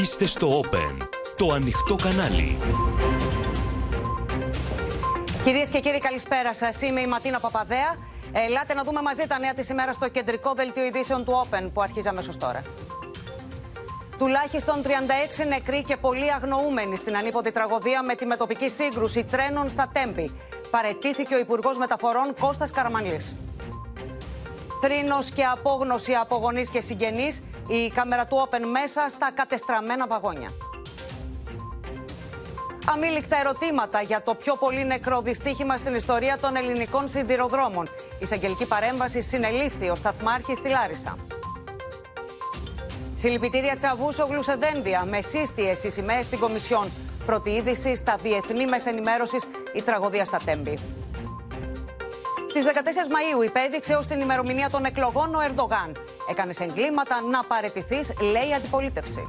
Είστε στο Open, το ανοιχτό κανάλι. Κυρίες και κύριοι, καλησπέρα σας. Είμαι η Ματίνα Παπαδέα. Ελάτε να δούμε μαζί τα νέα της ημέρας στο κεντρικό δελτίο ειδήσεων του Open που αρχίζει αμέσως τώρα. Τουλάχιστον 36 νεκροί και πολλοί αγνοούμενοι στην ανίποτη τραγωδία με τη μετοπική σύγκρουση τρένων στα Τέμπη. Παρετήθηκε ο Υπουργός Μεταφορών Κώστας Καραμανλής. Θρήνος και απόγνωση από γονείς και συγγενείς, η κάμερα του Open μέσα στα κατεστραμμένα βαγόνια. Αμήλικτα ερωτήματα για το πιο πολύ νεκρό δυστύχημα στην ιστορία των ελληνικών σιδηροδρόμων. Η εισαγγελική παρέμβαση συνελήφθη ο σταθμάρχης στη Λάρισα. Συλληπιτήρια Τσαβούσογλου σε δένδια με σύστιες οι σημαίες στην Κομισιόν. Πρώτη είδηση στα διεθνή μέσα ενημέρωσης η τραγωδία στα Τέμπη. Στις 14 Μαου υπέδειξε ως την ημερομηνία των εκλογών ο Ερντογάν. Έκανες εγκλήματα να παρετηθείς, λέει η αντιπολίτευση.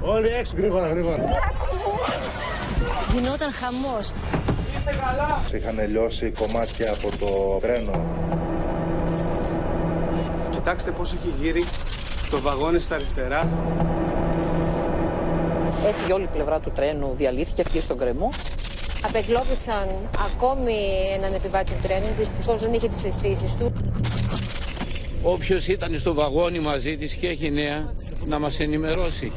Όλοι έξω γρήγορα, γρήγορα. Γινόταν χαμός. Είχαν λιώσει κομμάτια από το τρένο. Κοιτάξτε πώς έχει γύρει το βαγόνι στα αριστερά. Έφυγε όλη η πλευρά του τρένου, διαλύθηκε, αυτή στον κρεμό. Απεγκλώβησαν ακόμη έναν επιβάτη του τρένου. Δυστυχώς δεν είχε τις αισθήσεις του. Όποιος ήταν στο βαγόνι μαζί της και έχει νέα να μας ενημερώσει.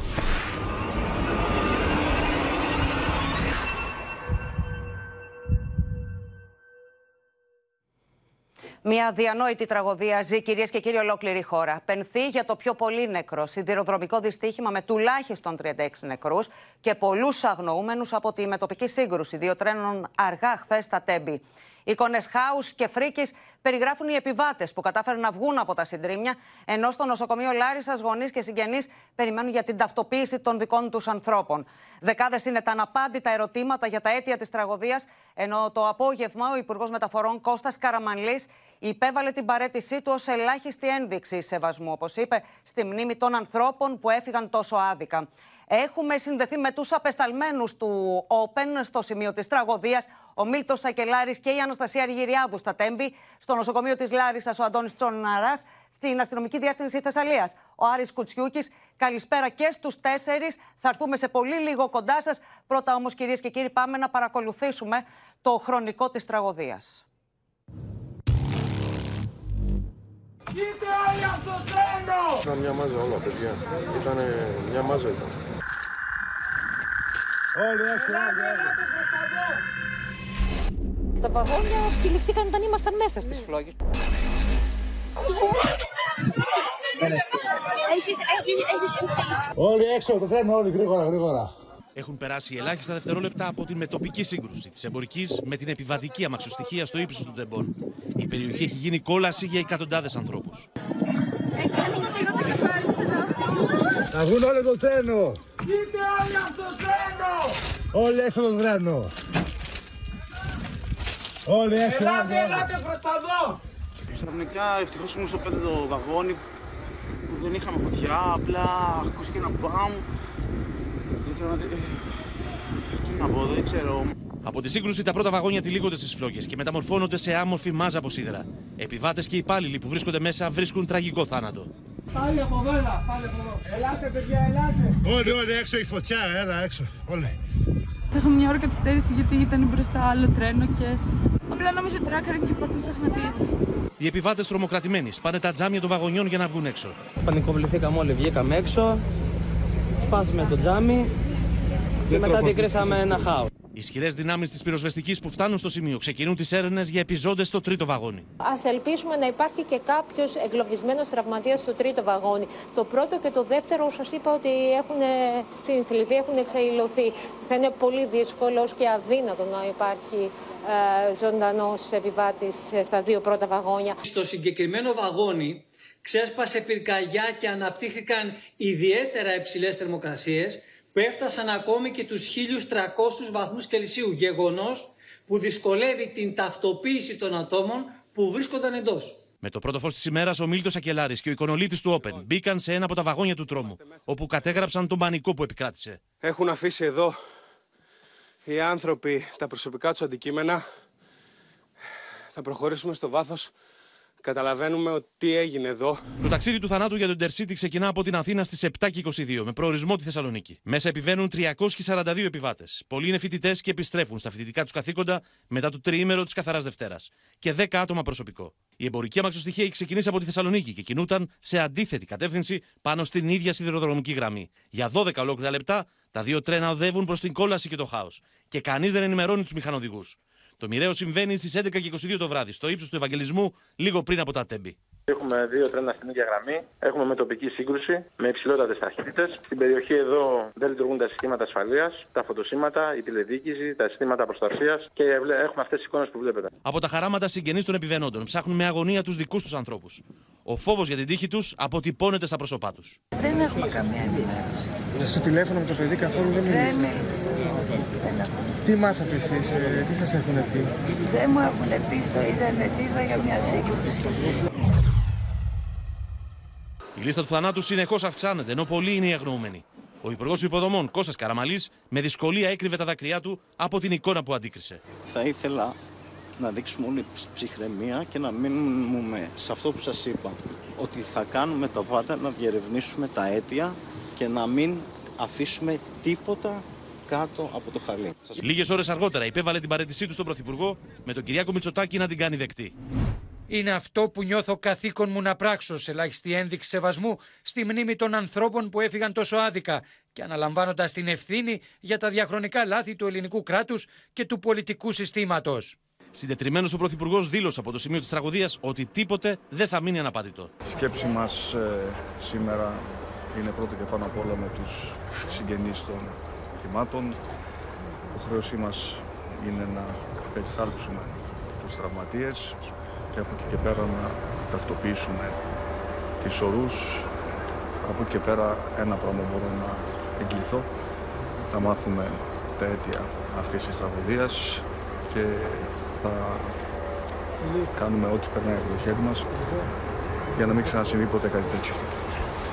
Μια διανόητη τραγωδία ζει κυρίες και κύριοι ολόκληρη η χώρα. Πενθεί για το πιο πολύ νεκρό σιδηροδρομικό δυστύχημα με τουλάχιστον 36 νεκρούς και πολλούς αγνοούμενους από τη μετοπική σύγκρουση δύο τρένων αργά χθες στα Τέμπη. Εικόνες χάους και φρίκης περιγράφουν οι επιβάτες που κατάφεραν να βγουν από τα συντρίμια, ενώ στο νοσοκομείο Λάρισας γονείς και συγγενείς περιμένουν για την ταυτοποίηση των δικών τους ανθρώπων. Δεκάδες είναι τα αναπάντητα ερωτήματα για τα αίτια της τραγωδίας, ενώ το απόγευμα ο Υπουργός Μεταφορών Κώστας Καραμανλής υπέβαλε την παρέτησή του ως ελάχιστη ένδειξη σεβασμού, όπως είπε, στη μνήμη των ανθρώπων που έφυγαν τόσο άδικα. Έχουμε συνδεθεί με τους απεσταλμένους του Open στο σημείο της τραγωδίας, ο Μίλτος Σακελάρης και η Αναστασία Αργυριάδου στα Τέμπη, στο νοσοκομείο της Λάρισας ο Αντώνης Τσοναράς, στην αστυνομική διεύθυνση Θεσσαλίας ο Άρης Κουτσιούκης. Καλησπέρα και στους τέσσερις. Θα έρθουμε σε πολύ λίγο κοντά σας. Πρώτα όμως, κυρίες και κύριοι, πάμε να παρακολουθήσουμε το χρονικό της τραγωδίας. Κοίτα όλοι από το τρένο! Ήταν μια μάζα όλα, παιδιά. Ήταν μια μάζα ήταν. Όλοι έξω, όλοι έξω. Τα βαγόνια τυλιχτήκαν όταν ήμασταν μέσα στις φλόγες. Όλοι έξω, το τρένο, όλοι γρήγορα, γρήγορα. Έχουν περάσει ελάχιστα δευτερόλεπτα από την μετοπική σύγκρουση της εμπορικής με την επιβατική αμαξοστοιχεία στο ύψος των τεμπών. Η περιοχή έχει γίνει κόλαση για εκατοντάδες ανθρώπους. Θα βγουν όλοι το τρένο. Κοίτα όλοι από το τρένο! Όλοι έξω το τρένο. Όλοι έξω, όλοι Ελάτε, έξω. ελάτε προς τα δω! Ξαφνικά ευτυχώς ήμουν στο πέμπτο βαγόνι που δεν είχαμε φωτιά, απλά ακούστηκε ένα μπαμ. Δεν ξέρω να... ε, Τι να πω, δεν ξέρω. Από τη σύγκρουση τα πρώτα βαγόνια τυλίγονται στις φλόγες και μεταμορφώνονται σε άμορφη μάζα από σίδερα. Επιβάτες και υπάλληλοι που βρίσκονται μέσα βρίσκουν τραγικό θάνατο. Πάλι από εδώ, έλα, πάλι από εδώ. Ελάτε, παιδιά, ελάτε. Όλοι, όλοι έξω η φωτιά, έλα έξω. Όλοι. Είχαμε μια ώρα καθυστέρηση γιατί ήταν μπροστά άλλο τρένο και απλά νόμιζα τράκαραν και υπάρχουν τραυματίες. Οι επιβάτες τρομοκρατημένοι σπάνε τα τζάμια των βαγονιών για να βγουν έξω. Πανικοβληθήκαμε όλοι, βγήκαμε έξω, σπάσαμε το τζάμι και μετά αντικρίσαμε ένα χάο. Ισχυρές δυνάμεις της πυροσβεστικής που φτάνουν στο σημείο ξεκινούν τις έρευνες για επιζώντες στο τρίτο βαγόνι. Α ελπίσουμε να υπάρχει και κάποιος εγκλωβισμένος τραυματίας στο τρίτο βαγόνι. Το πρώτο και το δεύτερο, σας είπα ότι έχουν, στην θλιβή έχουν εξαϊλωθεί. Θα είναι πολύ δύσκολο και αδύνατο να υπάρχει ε, ζωντανός επιβάτης στα δύο πρώτα βαγόνια. Στο συγκεκριμένο βαγόνι ξέσπασε πυρκαγιά και αναπτύχθηκαν ιδιαίτερα υψηλές θερμοκρασίες που έφτασαν ακόμη και τους 1300 βαθμούς Κελσίου, γεγονός που δυσκολεύει την ταυτοποίηση των ατόμων που βρίσκονταν εντός. Με το πρώτο φως της ημέρας, ο Μίλτος Ακελάρης και ο εικονολήτη του Open μπήκαν σε ένα από τα βαγόνια του τρόμου, όπου κατέγραψαν τον πανικό που επικράτησε. Έχουν αφήσει εδώ οι άνθρωποι τα προσωπικά τους αντικείμενα θα προχωρήσουμε στο βάθος. Καταλαβαίνουμε ότι τι έγινε εδώ. Το ταξίδι του θανάτου για τον Intercity ξεκινά από την Αθήνα στις 7.22 με προορισμό τη Θεσσαλονίκη. Μέσα επιβαίνουν 342 επιβάτες. Πολλοί είναι φοιτητές και επιστρέφουν στα φοιτητικά τους καθήκοντα μετά το τριήμερο της καθαράς Δευτέρας. Και 10 άτομα προσωπικό. Η εμπορική αμαξοστοιχεία έχει ξεκινήσει από τη Θεσσαλονίκη και κινούταν σε αντίθετη κατεύθυνση πάνω στην ίδια σιδηροδρομική γραμμή. Για 12 ολόκληρα λεπτά τα δύο τρένα οδεύουν προς την κόλαση και το χάος. Και κανείς δεν ενημερώνει τους μηχανοδηγούς. Το μοιραίο συμβαίνει στις 11.22 το βράδυ, στο ύψος του Ευαγγελισμού, λίγο πριν από τα τέμπη. Έχουμε δύο τρένα στην ίδια γραμμή. Έχουμε μετοπική σύγκρουση με υψηλότατες ταχύτητε. Στην περιοχή εδώ δεν λειτουργούν τα συστήματα ασφαλείας, τα φωτοσύματα, η τηλεδίκηση, τα συστήματα προστασίας και έχουμε αυτές τις εικόνες που βλέπετε. Από τα χαράματα συγγενείς των επιβαίνοντων ψάχνουν με αγωνία τους δικούς τους ανθρώπους. Ο φόβος για την τύχη τους αποτυπώνεται στα πρόσωπά τους. Δεν έχουμε καμία ενημέρωση. Στο τηλέφωνο με το παιδί καθόλου δεν μιλήσατε. Τι μάθατε εσείς, ε, τι σας έχουν πει; Δεν μου έχουν πει στο ίντερνετ, είδα για μια σύγκρουση. Η λίστα του θανάτου συνεχώς αυξάνεται, ενώ πολλοί είναι οι αγνοούμενοι. Ο Υπουργός Υποδομών Κώστας Καραμαλής με δυσκολία έκρυβε τα δάκρυά του από την εικόνα που αντίκρισε. Θα ήθελα να δείξουμε όλη ψυχραιμία και να μείνουμε σε αυτό που σας είπα. Ότι θα κάνουμε τα πάντα να διερευνήσουμε τα αίτια και να μην αφήσουμε τίποτα κάτω από το χαλί. Λίγες ώρες αργότερα υπέβαλε την παρέτησή του στον Πρωθυπουργό με τον Κυριάκο Μητσοτάκη να την κάνει δεκτή. Είναι αυτό που νιώθω καθήκον μου να πράξω σε ελάχιστη ένδειξη σεβασμού στη μνήμη των ανθρώπων που έφυγαν τόσο άδικα και αναλαμβάνοντας την ευθύνη για τα διαχρονικά λάθη του ελληνικού κράτους και του πολιτικού συστήματος. Συντετριμένος ο Πρωθυπουργός δήλωσε από το σημείο της τραγωδίας ότι τίποτε δεν θα μείνει αναπάντητο. Η σκέψη μας ε, σήμερα είναι πρώτα και πάνω απ' όλα με τους συγγενείς των θυμάτων. Η χρέωσή μας είναι να περιθάλψουμε τους τραυματίες και από εκεί και πέρα να ταυτοποιήσουμε τις ορούς. Από εκεί και πέρα ένα πράγμα μπορώ να εγκληθώ, να μάθουμε τα αίτια αυτής της τραγωδίας και θα κάνουμε ό,τι περνάει από το χέρι μας για να μην ξανασυμβεί ποτέ κάτι τέτοιο.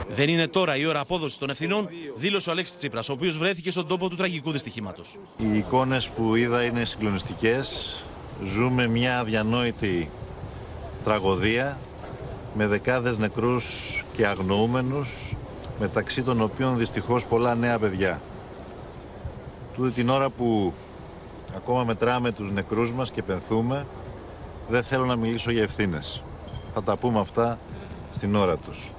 Δεν είναι τώρα η ώρα απόδοσης των ευθυνών, δήλωσε ο Αλέξης Τσίπρας, ο οποίος βρέθηκε στον τόπο του τραγικού δυστυχήματος. Οι εικόνες που είδα είναι συγκλονιστικές. Ζούμε μια αδιανόητη τραγωδία με δεκάδες νεκρούς και αγνοούμενους μεταξύ των οποίων δυστυχώς πολλά νέα παιδιά. Τούτη την ώρα που ακόμα μετράμε τους νεκρούς μας και πενθούμε δεν θέλω να μιλήσω για ευθύνες. Θα τα πούμε αυτά στην ώρα τους.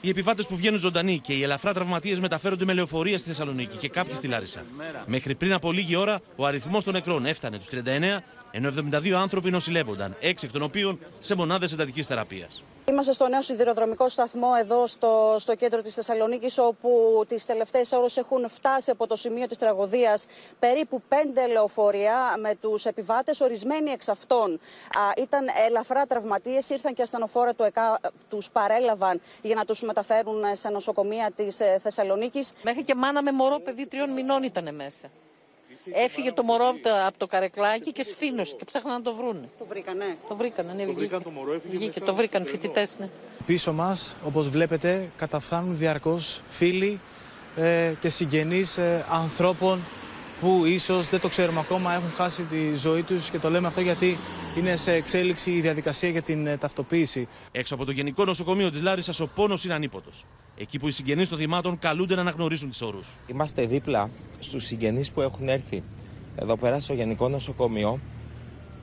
Οι επιβάτες που βγαίνουν ζωντανοί και οι ελαφρά τραυματίες μεταφέρονται με λεωφορεία στη Θεσσαλονίκη και κάποιοι στη Λάρισα. Μέχρι πριν από λίγη ώρα, ο αριθμός των νεκρών έφτανε τους 39 ενώ 72 άνθρωποι νοσηλεύονταν, 6 εκ των οποίων σε μονάδες εντατικής θεραπείας. Είμαστε στο νέο σιδηροδρομικό σταθμό εδώ στο, στο κέντρο της Θεσσαλονίκης όπου τις τελευταίες ώρες έχουν φτάσει από το σημείο της τραγωδίας περίπου πέντε λεωφορεία με τους επιβάτες. Ορισμένοι εξ αυτών α, ήταν ελαφρά τραυματίες, ήρθαν και ασθενοφόρα του ΕΚΑ τους παρέλαβαν για να τους μεταφέρουν σε νοσοκομεία της ε, Θεσσαλονίκης. Μέχρι και μάνα με μωρό παιδί τριών μηνών ήταν μέσα. Έφυγε το μωρό από το, καρεκλάκι και σφήνωσε και ψάχναν να το βρούνε. Το βρήκανε. Το βρήκανε, ναι, το βρήκαν το μωρό, έφυγε. Βγήκε, το βρήκαν φοιτητές, ναι. Πίσω μας, όπως βλέπετε, καταφθάνουν διαρκώς φίλοι ε, και συγγενείς ε, ανθρώπων που ίσως δεν το ξέρουμε ακόμα έχουν χάσει τη ζωή τους και το λέμε αυτό γιατί είναι σε εξέλιξη η διαδικασία για την ε, ταυτοποίηση. Έξω από το Γενικό Νοσοκομείο της Λάρισας, ο πόνος είναι ανίποτος. Εκεί που οι συγγενείς των θυμάτων καλούνται να αναγνωρίσουν τις όρους. Είμαστε δίπλα στους συγγενείς που έχουν έρθει εδώ πέρα στο Γενικό Νοσοκομείο.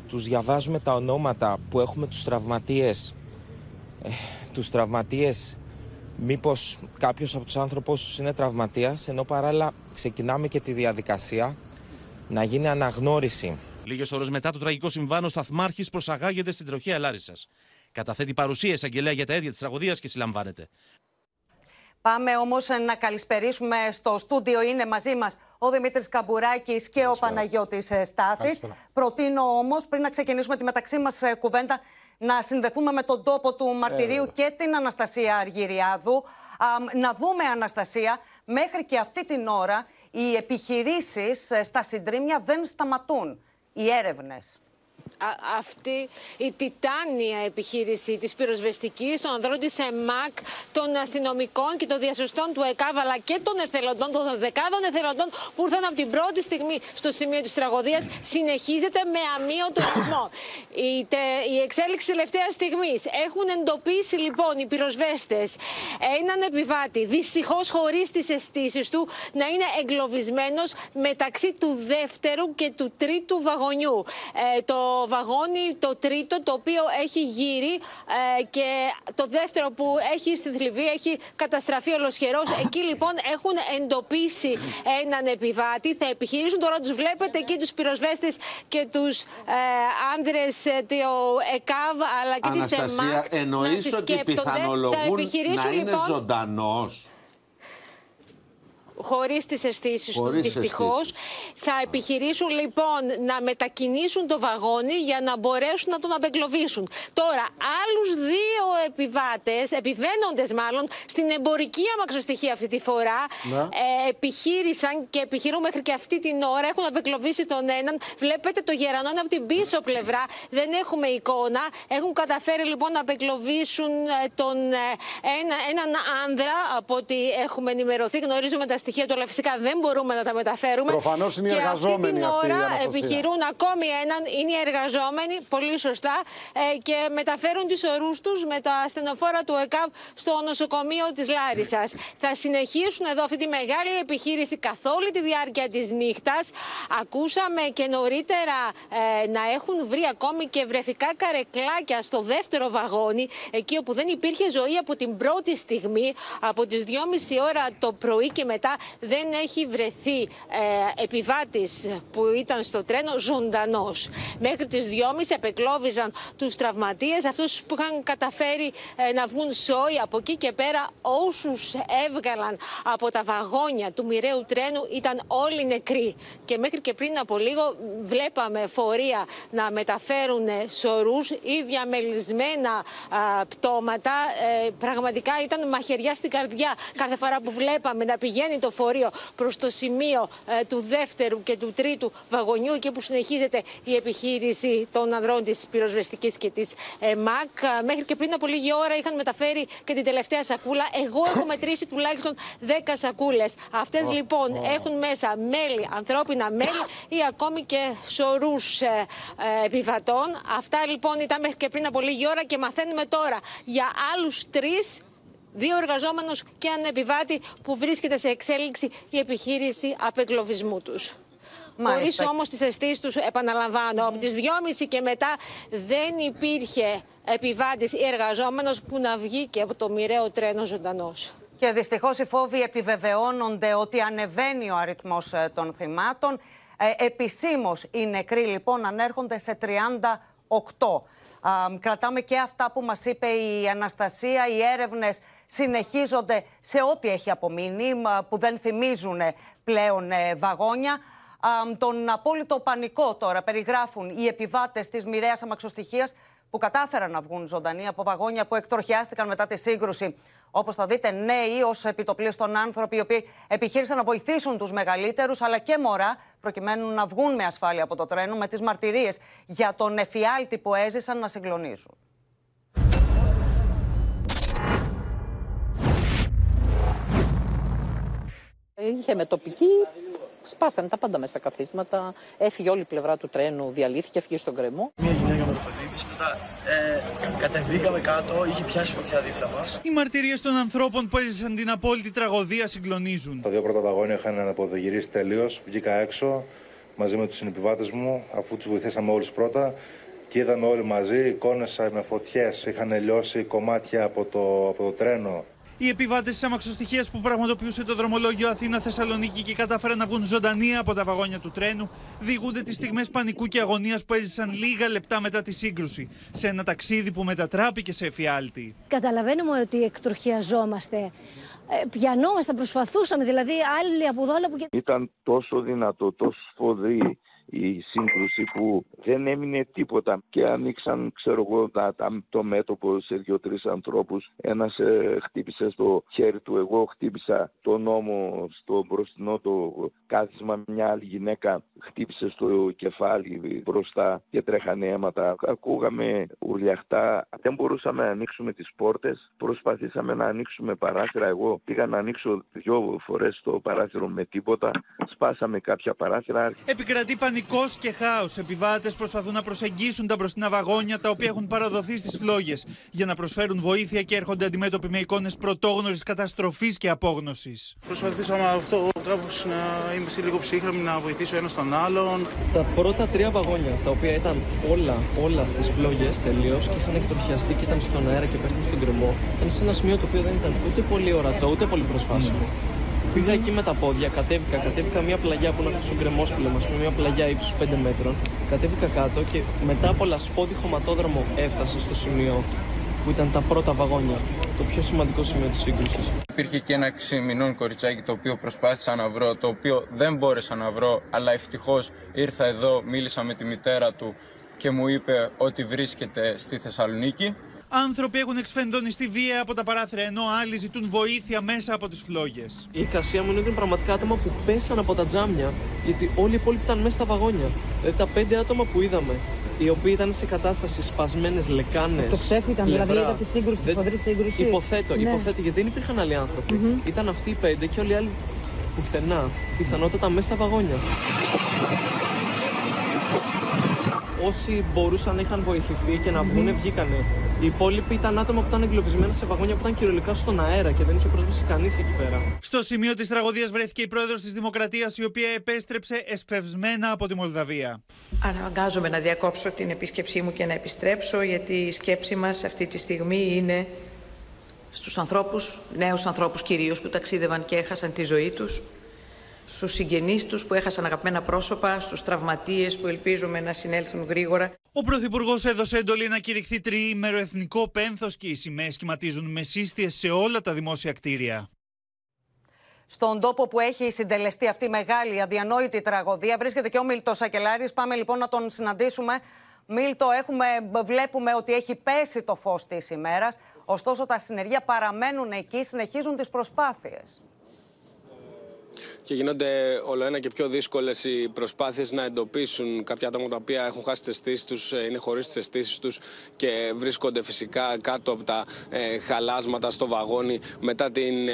Τους διαβάζουμε τα ονόματα που έχουμε τους τραυματίες. Ε, τους τραυματίες μήπως κάποιος από τους άνθρωπους είναι τραυματίας, ενώ παράλληλα ξεκινάμε και τη διαδικασία να γίνει αναγνώριση. Λίγες ώρες μετά το τραγικό συμβάν, ο Σταθμάρχης προσαγάγεται στην τροχέα Λάρισας. Καταθέτει παρουσία εισαγγελέα για τα αίτια της τραγωδίας και συλλαμβάνεται. Πάμε όμως να καλησπερίσουμε στο στούντιο. Είναι μαζί μας ο Δημήτρης Καμπουράκης και ο Παναγιώτης Στάθη. Προτείνω όμως, πριν να ξεκινήσουμε τη μεταξύ μας κουβέντα, να συνδεθούμε με τον τόπο του μαρτυρίου και την Αναστασία Αργυριάδου. να δούμε, Αναστασία, μέχρι και αυτή την ώρα οι επιχειρήσεις ε, στα συντρίμια δεν σταματούν. Οι έρευνες. Αυτή η τιτάνια επιχείρηση της πυροσβεστικής, των ανδρών της ΕΜΑΚ, των αστυνομικών και των διασωστών του ΕΚΑΒ, αλλά και των εθελοντών, των δεκάδων εθελοντών που ήρθαν από την πρώτη στιγμή στο σημείο της τραγωδίας, συνεχίζεται με αμύωτο ρυθμό. Η, τε, η εξέλιξη τελευταίας στιγμής έχουν εντοπίσει λοιπόν οι πυροσβέστες έναν επιβάτη, δυστυχώς χωρίς τις αισθήσεις του, να είναι εγκλωβισμένος μεταξύ του δεύτερου και του τρίτου βαγονιού. Ε, το βαγόνι, το τρίτο, το οποίο έχει γύρει ε, και το δεύτερο που έχει στη θλιβή έχει καταστραφεί ολοσχερός. Εκεί λοιπόν έχουν εντοπίσει έναν επιβάτη. Θα επιχειρήσουν τώρα τους βλέπετε εκεί τους πυροσβέστες και τους ε, άνδρες ε, το ΕΚΑΒ αλλά και της ΕΜΑΚ. εννοείς ότι πιθανολογούν να είναι λοιπόν, ζωντανός; Χωρίς τις αισθήσεις του, δυστυχώς. Θα επιχειρήσουν λοιπόν να μετακινήσουν το βαγόνι για να μπορέσουν να τον απεγκλωβίσουν. Τώρα, άλλους δύο επιβάτες, επιβαίνοντες μάλλον, στην εμπορική αμαξοστοιχεία αυτή τη φορά, ε, επιχείρησαν και επιχειρούν μέχρι και αυτή την ώρα. Έχουν απεγκλωβίσει τον έναν. Βλέπετε το γερανό είναι από την πίσω πλευρά. Δεν έχουμε εικόνα. Έχουν καταφέρει λοιπόν να απεγκλωβίσουν ε, τον, ε, ένα, έναν άνδρα από ό,τι έχουμε ενημερωθεί. Γνωρίζουμε τα στοιχεία του, αλλά φυσικά δεν μπορούμε να τα μεταφέρουμε. Προφανώς είναι οι εργαζόμενοι και αυτή την ώρα επιχειρούν ακόμη έναν, είναι οι εργαζόμενοι, πολύ σωστά, ε, και μεταφέρουν τις ορούς τους με τα στενοφόρα του ΕΚΑΒ στο νοσοκομείο της Λάρισας. Θα συνεχίσουν εδώ αυτή τη μεγάλη επιχείρηση καθ' όλη τη διάρκεια της νύχτας. Ακούσαμε και νωρίτερα ε, να έχουν βρει ακόμη και βρεφικά καρεκλάκια στο δεύτερο βαγόνι, εκεί όπου δεν υπήρχε ζωή από την πρώτη στιγμή, από τις 2.30 ώρα το πρωί και μετά δεν έχει βρεθεί ε, επιβάτης που ήταν στο τρένο ζωντανός. Μέχρι τις 2.30 επεκλώβιζαν τους τραυματίες, αυτούς που είχαν καταφέρει ε, να βγουν σόι από εκεί και πέρα όσους έβγαλαν από τα βαγόνια του μοιραίου τρένου ήταν όλοι νεκροί. Και μέχρι και πριν από λίγο βλέπαμε φορεία να μεταφέρουν σωρούς ή διαμελισμένα πτώματα. Ε, πραγματικά ήταν μαχαιριά στην καρδιά κάθε φορά που βλέπαμε να πηγαίνει το φορείο προς το σημείο ε, του δεύτερου και του τρίτου βαγονιού, εκεί που συνεχίζεται η επιχείρηση των ανδρών της πυροσβεστικής και της ε, ΜΑΚ. Ε, μέχρι και πριν από λίγη ώρα είχαν μεταφέρει και την τελευταία σακούλα. Εγώ έχω μετρήσει τουλάχιστον 10 σακούλες. Αυτές λοιπόν έχουν μέσα μέλη, ανθρώπινα μέλη ή ακόμη και σωρούς επιβατών. Αυτά λοιπόν ήταν μέχρι και πριν από λίγη ώρα και μαθαίνουμε τώρα για άλλους τρεις δύο εργαζόμενους και έναν επιβάτη που βρίσκεται σε εξέλιξη η επιχείρηση απεγκλωβισμού τους. Χωρίς όμως τις αισθήσεις τους, επαναλαμβάνω, από τις 2.30 και μετά δεν υπήρχε επιβάτης ή εργαζόμενος που να βγει και από το μοιραίο τρένο ζωντανός. Και δυστυχώς οι φόβοι επιβεβαιώνονται ότι ανεβαίνει ο αριθμός ε, των θυμάτων. Ε, Επισήμως οι νεκροί λοιπόν ανέρχονται σε 38. κρατάμε και αυτά που μας είπε η Αναστασία, οι έρευνες συνεχίζονται σε ό,τι έχει απομείνει, που δεν θυμίζουν πλέον ε, βαγόνια. Τον απόλυτο πανικό τώρα περιγράφουν οι επιβάτες της μοιραίας αμαξοστοιχίας που κατάφεραν να βγουν ζωντανοί από βαγόνια που εκτροχιάστηκαν μετά τη σύγκρουση. Όπως θα δείτε, νέοι ως επιτοπλίστων άνθρωποι, οι οποίοι επιχείρησαν να βοηθήσουν τους μεγαλύτερους, αλλά και μωρά, προκειμένου να βγουν με ασφάλεια από το τρένο, με τις μαρτυρίες για τον εφιάλτη που έζησαν να συγκλονίζουν. Είχε με τοπική, σπάσανε τα πάντα μέσα καθίσματα. Έφυγε όλη η πλευρά του τρένου, διαλύθηκε, έφυγε στον κρεμό. Μια γυναίκα με το παιδί τη, μετά ε, κατεβήκαμε κάτω, είχε πιάσει φωτιά δίπλα μας. Οι μαρτυρίες των ανθρώπων που έζησαν την απόλυτη τραγωδία συγκλονίζουν. Τα δύο πρώτα βαγόνια είχαν αναποδογυρίσει τελείως. Βγήκα έξω μαζί με τους συνεπιβάτες μου, αφού τους βοηθήσαμε όλους πρώτα. Και είδαμε όλοι μαζί εικόνες με φωτιές. Είχαν λιώσει κομμάτια από το, από το τρένο. Οι επιβάτες της αμαξοστοιχία που πραγματοποιούσε το δρομολόγιο Αθήνα-Θεσσαλονίκη και κατάφεραν να βγουν ζωντανοί από τα βαγόνια του τρένου, διηγούνται τις στιγμές πανικού και αγωνίας που έζησαν λίγα λεπτά μετά τη σύγκρουση, σε ένα ταξίδι που μετατράπηκε σε εφιάλτη. Καταλαβαίνουμε ότι εκτροχιαζόμαστε. Ε, πιανόμαστε, προσπαθούσαμε, δηλαδή άλλοι από εδώ, από Ήταν τόσο δυνατό, τόσο σφοδρή η σύγκρουση που δεν έμεινε τίποτα και ανοίξαν ξέρω εγώ το μέτωπο σε δύο-τρει ανθρώπους. Ένας ε, χτύπησε στο χέρι του, εγώ χτύπησα τον νόμο στο μπροστινό το κάθισμα μια άλλη γυναίκα χτύπησε στο κεφάλι μπροστά και τρέχανε αίματα. Ακούγαμε ουρλιαχτά. Δεν μπορούσαμε να ανοίξουμε τις πόρτες. Προσπαθήσαμε να ανοίξουμε παράθυρα. Εγώ πήγα να ανοίξω δυο φορές το παράθυρο με τίποτα. Σπάσαμε κάποια παράθυρα. Επικρατεί πανικό και χάος. Επιβάτες προσπαθούν να προσεγγίσουν τα μπροστινά βαγόνια τα οποία έχουν παραδοθεί στις φλόγες για να προσφέρουν βοήθεια και έρχονται αντιμέτωποι με εικόνες πρωτόγνωρης καταστροφής και απόγνωσης. Προσπαθήσαμε αυτό κάπω να είμαστε λίγο ψύχρεμοι, να βοηθήσω ένας τον άλλον. Τα πρώτα τρία βαγόνια, τα οποία ήταν όλα, όλα στις φλόγες τελείως και είχαν εκτροχιαστεί και ήταν στον αέρα και πέφτουν στον κρεμό, ήταν σε ένα σημείο το οποίο δεν ήταν ούτε πολύ ορατό, ούτε πολύ προσβάσιμο. Πήγα εκεί με τα πόδια, κατέβηκα, κατέβηκα μια πλαγιά που είναι αυτός ο γκρεμόσπιλο μας, με μια πλαγιά ύψους 5 μέτρων. Κατέβηκα κάτω και μετά από λασπόδι χωματόδρομο έφτασα στο σημείο που ήταν τα πρώτα βαγόνια. Το πιο σημαντικό σημείο της σύγκρουσης. Υπήρχε και ένα 6 μηνών κοριτσάκι το οποίο προσπάθησα να βρω, το οποίο δεν μπόρεσα να βρω, αλλά ευτυχώς ήρθα εδώ, μίλησα με τη μητέρα του και μου είπε ότι βρίσκεται στη Θεσσαλονίκη. Άνθρωποι έχουν εξφενδονιστεί βία από τα παράθυρα, ενώ άλλοι ζητούν βοήθεια μέσα από τις φλόγες. Η εικασία μου είναι ότι είναι πραγματικά άτομα που πέσαν από τα τζάμια, γιατί όλοι οι υπόλοιποι ήταν μέσα στα βαγόνια. Δηλαδή τα πέντε άτομα που είδαμε, οι οποίοι ήταν σε κατάσταση σπασμένες λεκάνες. Το ξέφυγαν, δηλαδή είδα τη σύγκρουση, τη φοδρή σύγκρουση. Υποθέτω, ναι. υποθέτω, γιατί δεν υπήρχαν άλλοι άνθρωποι. Mm-hmm. Ήταν αυτοί οι πέντε και όλοι οι άλλοι πουθενά, πιθανότατα μέσα στα βαγόνια όσοι μπορούσαν να είχαν βοηθηθεί και να βγουν, βγήκανε. Οι υπόλοιποι ήταν άτομα που ήταν εγκλωβισμένα σε βαγόνια που ήταν κυριολεκτικά στον αέρα και δεν είχε πρόσβαση κανείς εκεί πέρα. Στο σημείο της τραγωδίας βρέθηκε η πρόεδρος της Δημοκρατίας, η οποία επέστρεψε εσπευσμένα από τη Μολδαβία. Αναγκάζομαι να διακόψω την επίσκεψή μου και να επιστρέψω, γιατί η σκέψη μας αυτή τη στιγμή είναι στους ανθρώπους, νέους ανθρώπους κυρίως που ταξίδευαν και έχασαν τη ζωή τους, Στους συγγενείς τους που έχασαν αγαπημένα πρόσωπα, στους τραυματίες που ελπίζουμε να συνέλθουν γρήγορα. Ο Πρωθυπουργός έδωσε εντολή να κηρυχθεί τριήμερο εθνικό πένθος και οι σημαίες σχηματίζουν με σύστιε σε όλα τα δημόσια κτίρια. Στον τόπο που έχει συντελεστεί αυτή η μεγάλη αδιανόητη τραγωδία βρίσκεται και ο Μίλτος Σακελάρης. Πάμε λοιπόν να τον συναντήσουμε. Μίλτο, έχουμε, βλέπουμε ότι έχει πέσει το φως της ημέρας, ωστόσο τα συνεργεία παραμένουν εκεί, συνεχίζουν τις προσπάθειες και γίνονται όλο ένα και πιο δύσκολες οι προσπάθειες να εντοπίσουν κάποια άτομα τα οποία έχουν χάσει τις αισθήσεις τους, ε, είναι χωρίς τις αισθήσεις τους και βρίσκονται φυσικά κάτω από τα ε, χαλάσματα στο βαγόνι μετά την ε,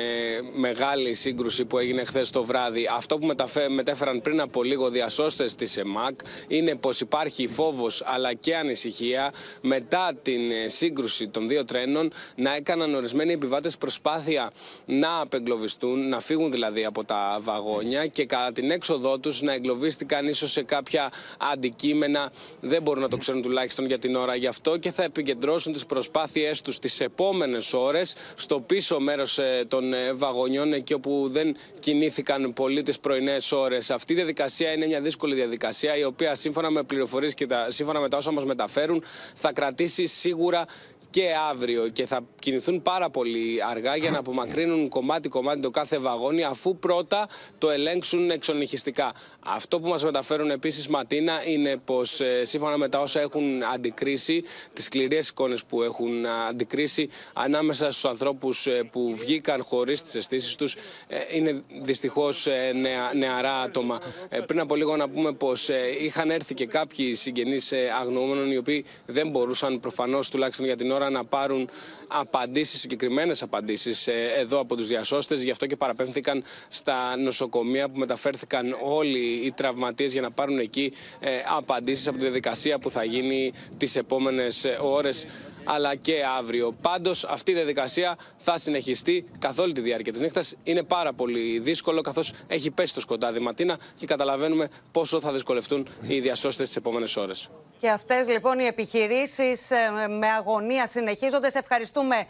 μεγάλη σύγκρουση που έγινε χθες το βράδυ. Αυτό που μετέφεραν πριν από λίγο διασώστες της ΕΜΑΚ είναι πως υπάρχει φόβος αλλά και ανησυχία μετά την σύγκρουση των δύο τρένων να έκαναν ορισμένοι επιβάτες προσπάθεια να απεγκλωβιστούν, να φύγουν δηλαδή από τα βαγόνια και κατά την έξοδό τους να εγκλωβίστηκαν ίσως σε κάποια αντικείμενα. Δεν μπορούν να το ξέρουν τουλάχιστον για την ώρα γι' αυτό και θα επικεντρώσουν τις προσπάθειές τους τις επόμενες ώρες στο πίσω μέρος ε, των ε, βαγονιών, εκεί όπου δεν κινήθηκαν πολύ τις πρωινές ώρες. Αυτή η διαδικασία είναι μια δύσκολη διαδικασία, η οποία σύμφωνα με πληροφορίες και τα, σύμφωνα με τα όσα μας μεταφέρουν θα κρατήσει σίγουρα και αύριο και θα κινηθούν πάρα πολύ αργά για να απομακρύνουν κομμάτι-κομμάτι το κάθε βαγόνι αφού πρώτα το ελέγξουν εξονυχιστικά. Αυτό που μας μεταφέρουν επίσης Ματίνα είναι πως ε, σύμφωνα με τα όσα έχουν αντικρίσει, τις σκληρές εικόνες που έχουν αντικρίσει ανάμεσα στους ανθρώπους ε, που βγήκαν χωρίς τις αισθήσεις τους ε, είναι δυστυχώς νεα, νεαρά άτομα. Πριν από λίγο να πούμε πως είχαν έρθει και κάποιοι συγγενείς αγνοούμενων οι οποίοι δεν μπορούσαν προφανώς τουλάχιστον για την ώρα να πάρουν απαντήσεις, συγκεκριμένες απαντήσεις ε, εδώ από τους διασώστες. Γι' αυτό και παραπέμφθηκαν στα νοσοκομεία που μεταφέρθηκαν όλοι οι τραυματίες για να πάρουν εκεί ε, απαντήσεις από τη διαδικασία που θα γίνει τις επόμενες ε, ώρες αλλά και αύριο. Πάντως, αυτή η διαδικασία θα συνεχιστεί καθ' όλη τη διάρκεια της νύχτας. Είναι πάρα πολύ δύσκολο, καθώς έχει πέσει το σκοτάδι ματίνα και καταλαβαίνουμε πόσο θα δυσκολευτούν οι διασώστες τις επόμενες ώρες. Και αυτές λοιπόν οι επιχειρήσεις ε, με αγωνία συνεχίζονται. Σε ευχαριστούμε.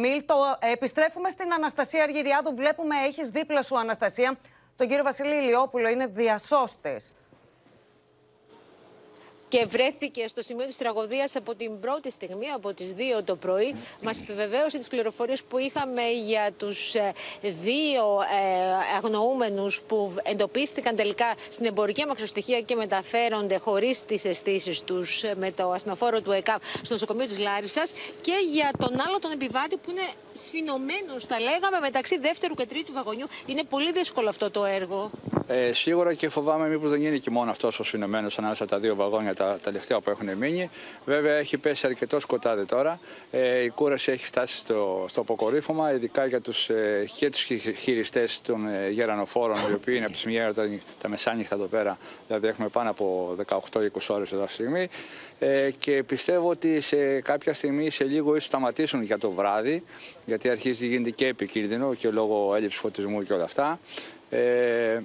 Μίλτο, επιστρέφουμε στην Αναστασία Αργυριάδου. Βλέπουμε, έχεις δίπλα σου, Αναστασία, τον κύριο Βασίλη Ηλιόπουλο. Είναι διασώστες. Και βρέθηκε στο σημείο της τραγωδίας από την πρώτη στιγμή, από τις 2 το πρωί. Μας επιβεβαίωσε τις πληροφορίες που είχαμε για τους δύο ε, αγνοούμενους που εντοπίστηκαν τελικά στην εμπορική αμαξοστοιχεία και μεταφέρονται χωρίς τις αισθήσεις τους με το ασθενοφόρο του ΕΚΑΒ στο νοσοκομείο της Λάρισας και για τον άλλο τον επιβάτη που είναι σφινωμένος, θα λέγαμε, μεταξύ δεύτερου και τρίτου βαγονιού. Είναι πολύ δύσκολο αυτό το έργο. Ε, σίγουρα και φοβάμαι μήπως δεν γίνει και μόνο αυτός ο σφινωμένος ανάμεσα τα δύο βαγόνια τα τελευταία που έχουν μείνει. Βέβαια έχει πέσει αρκετό σκοτάδι τώρα. Ε, η κούραση έχει φτάσει στο, στο αποκορύφωμα, ειδικά για τους, ε, και τους χειριστές των ε, γερανοφόρων, οι οποίοι είναι από τη μια τα, τα μεσάνυχτα εδώ πέρα, δηλαδή έχουμε πάνω από 18-20 ώρες εδώ στη στιγμή. Ε, και πιστεύω ότι σε κάποια στιγμή, σε λίγο, ίσως σταματήσουν για το βράδυ, γιατί αρχίζει να γίνεται και επικίνδυνο και λόγω έλλειψης φωτισμού και όλα αυτά. Ε,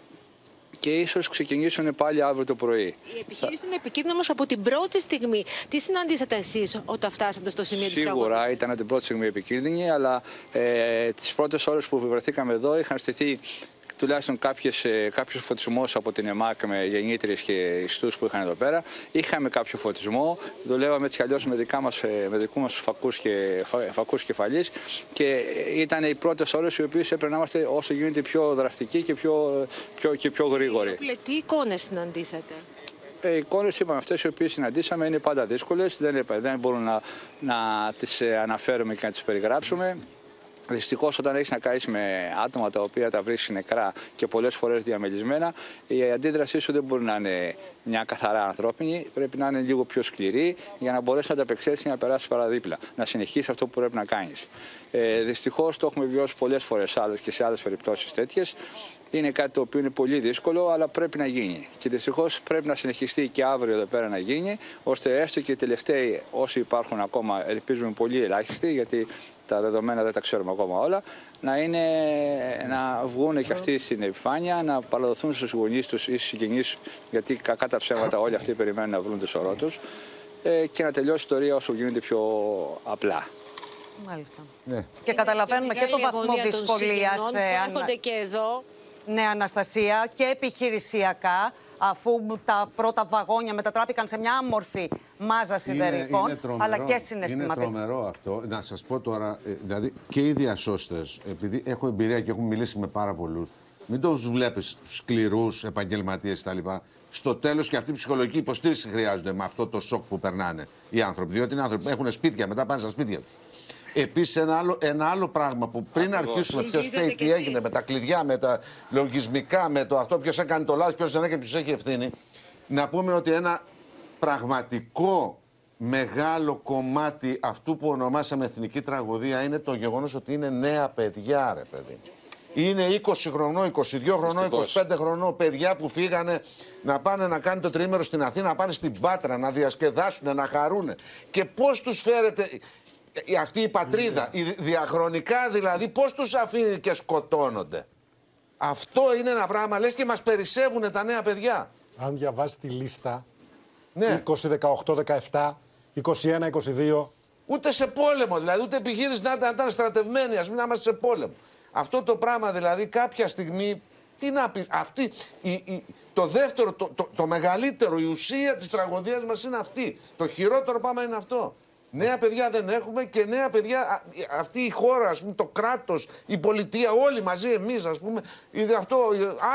και ίσως ξεκινήσουν πάλι αύριο το πρωί. Η επιχείρηση είναι επικίνδυνη όμως από την πρώτη στιγμή. Τι συναντήσατε εσείς όταν φτάσατε στο σημείο της Σίγουρα ήταν την πρώτη στιγμή επικίνδυνη, αλλά ε, τις πρώτες ώρες που βρεθήκαμε εδώ είχαν στηθεί τουλάχιστον κάποιες, ε, κάποιος φωτισμός από την ΕΜΑΚ με γεννήτριες και ιστούς που είχαν εδώ πέρα. Είχαμε κάποιο φωτισμό, δουλεύαμε έτσι αλλιώς με, δικά μας, ε, με δικούς μας φακούς, και, φακούς κεφαλής και ήταν οι πρώτες ώρες οι οποίες έπρεπε να είμαστε όσο γίνεται πιο δραστικοί και πιο, πιο, και πιο γρήγοροι. Τι εικόνες συναντήσατε; Ε, οι εικόνες, είπαμε, αυτές οι οποίες συναντήσαμε είναι πάντα δύσκολες. Δεν, δεν μπορούμε να, να τις ε, αναφέρουμε και να τις περιγράψουμε. Δυστυχώς, όταν έχεις να κάνεις με άτομα τα οποία τα βρίσκεις νεκρά και πολλές φορές διαμελισμένα, η αντίδρασή σου δεν μπορεί να είναι μια καθαρά ανθρώπινη. Πρέπει να είναι λίγο πιο σκληρή για να μπορέσεις να τα απεξέλθει και να περάσεις παραδίπλα. Να συνεχίσεις αυτό που πρέπει να κάνεις. Ε, Δυστυχώς το έχουμε βιώσει πολλές φορές και σε άλλες περιπτώσεις τέτοιες. Είναι κάτι το οποίο είναι πολύ δύσκολο, αλλά πρέπει να γίνει. Και δυστυχώς πρέπει να συνεχιστεί και αύριο εδώ πέρα να γίνει, ώστε έστω και οι τελευταίοι όσοι υπάρχουν ακόμα, ελπίζουμε πολύ ελάχιστοι, γιατί τα δεδομένα δεν τα ξέρουμε ακόμα όλα, να, είναι, να βγουν και αυτοί στην επιφάνεια, να παραδοθούν στους γονείς τους ή στους συγγενείς, γιατί κακά τα ψέματα όλοι αυτοί περιμένουν να βρουν το σωρό τους, ε, και να τελειώσει η ιστορία όσο γίνεται πιο απλά. Μάλιστα. Ναι. Και καταλαβαίνουμε και το βαθμό δυσκολίας. Έρχονται και εδώ. Ναι, Αναστασία, και επιχειρησιακά αφού τα πρώτα βαγόνια μετατράπηκαν σε μια άμορφη μάζα σιδερικών, αλλά και συναισθηματικά. Είναι τρομερό αυτό. Να σας πω τώρα, ε, δηλαδή και οι διασώστες, επειδή έχω εμπειρία και έχουμε μιλήσει με πάρα πολλούς, μην τους βλέπεις σκληρούς επαγγελματίες κτλ. Στο τέλος και αυτή η ψυχολογική υποστήριξη χρειάζονται με αυτό το σοκ που περνάνε οι άνθρωποι. Διότι οι άνθρωποι έχουν σπίτια, μετά πάνε στα σπίτια τους. Επίσης, ένα άλλο, ένα άλλο πράγμα που πριν αρχίσουμε, ποιος φταίει, τι έγινε με τα κλειδιά, με τα λογισμικά, με το αυτό, ποιος έκανε το λάθος, ποιος δεν έκανε, ποιος έχει ευθύνη. Να πούμε ότι ένα πραγματικό μεγάλο κομμάτι αυτού που ονομάσαμε εθνική τραγωδία είναι το γεγονός ότι είναι νέα παιδιά, ρε παιδί. Είναι 20 χρονών, 22 χρονών, 25 χρονών παιδιά που φύγανε να πάνε να κάνουν το τρίμερο στην Αθήνα, να πάνε στην Πάτρα, να διασκεδάσουν, να χαρούν. Και πώς τους φέρετε αυτή η πατρίδα, η διαχρονικά δηλαδή, πώς τους αφήνει και σκοτώνονται; Αυτό είναι ένα πράγμα, λες και μας περισσεύουν τα νέα παιδιά. Αν διαβάσεις τη λίστα, ναι. 20, 18, 17, 21, 22. Ούτε σε πόλεμο, δηλαδή, ούτε επιχείρηση να ήταν στρατευμένοι, ας μην είμαστε σε πόλεμο. Αυτό το πράγμα δηλαδή κάποια στιγμή, τι να πεις, αυτή, η, η, το δεύτερο, το, το, το, μεγαλύτερο, η ουσία της τραγωδίας μας είναι αυτή. Το χειρότερο πράγμα είναι αυτό. Νέα παιδιά δεν έχουμε και νέα παιδιά, αυτή η χώρα, ας πούμε, το κράτος, η πολιτεία, όλοι μαζί εμείς ας πούμε, είδε αυτό,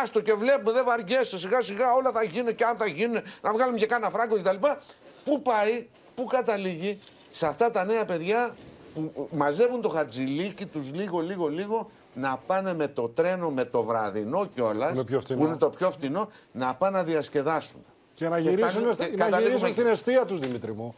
άστο και βλέπουμε, δεν βαριέσαι, σιγά σιγά όλα θα γίνουν και αν θα γίνουν, να βγάλουμε και κάνα φράγκο κτλ. Πού πάει, πού καταλήγει σε αυτά τα νέα παιδιά που μαζεύουν το χατζηλίκι τους λίγο λίγο λίγο να πάνε με το τρένο, με το βραδινό κιόλας, που είναι το πιο φθηνό, να πάνε να διασκεδάσουν. Και να γυρίσουν, και να γυρίσουν στην αιστεία τους, Δημήτρη μου.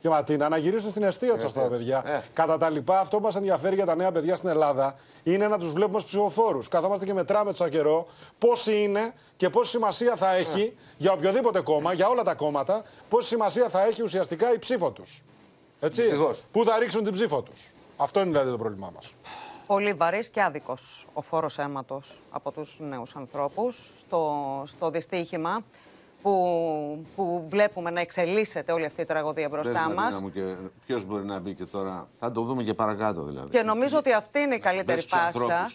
Και Ματίνα, να γυρίσουν στην αιστεία τους αυτά τα παιδιά. Ε. Κατά τα λοιπά, αυτό που μας ενδιαφέρει για τα νέα παιδιά στην Ελλάδα είναι να τους βλέπουμε στου ψηφοφόρους. Καθόμαστε και μετράμε τους καιρό πόσοι είναι και πόση σημασία θα έχει ε. για οποιοδήποτε κόμμα, για όλα τα κόμματα, πόση σημασία θα έχει ουσιαστικά η ψήφο τους. Έτσι. Πού θα ρίξουν την ψήφο τους. Αυτό είναι δηλαδή το πρόβλημά μας πολύ βαρύς και άδικος ο φόρος αίματος από τους νέους ανθρώπους στο, στο δυστύχημα που, που βλέπουμε να εξελίσσεται όλη αυτή η τραγωδία μπροστά μας. Ποιος μπορεί να μπει και τώρα. Θα το δούμε και παρακάτω δηλαδή. Και νομίζω ότι αυτή είναι η καλύτερη πάσα.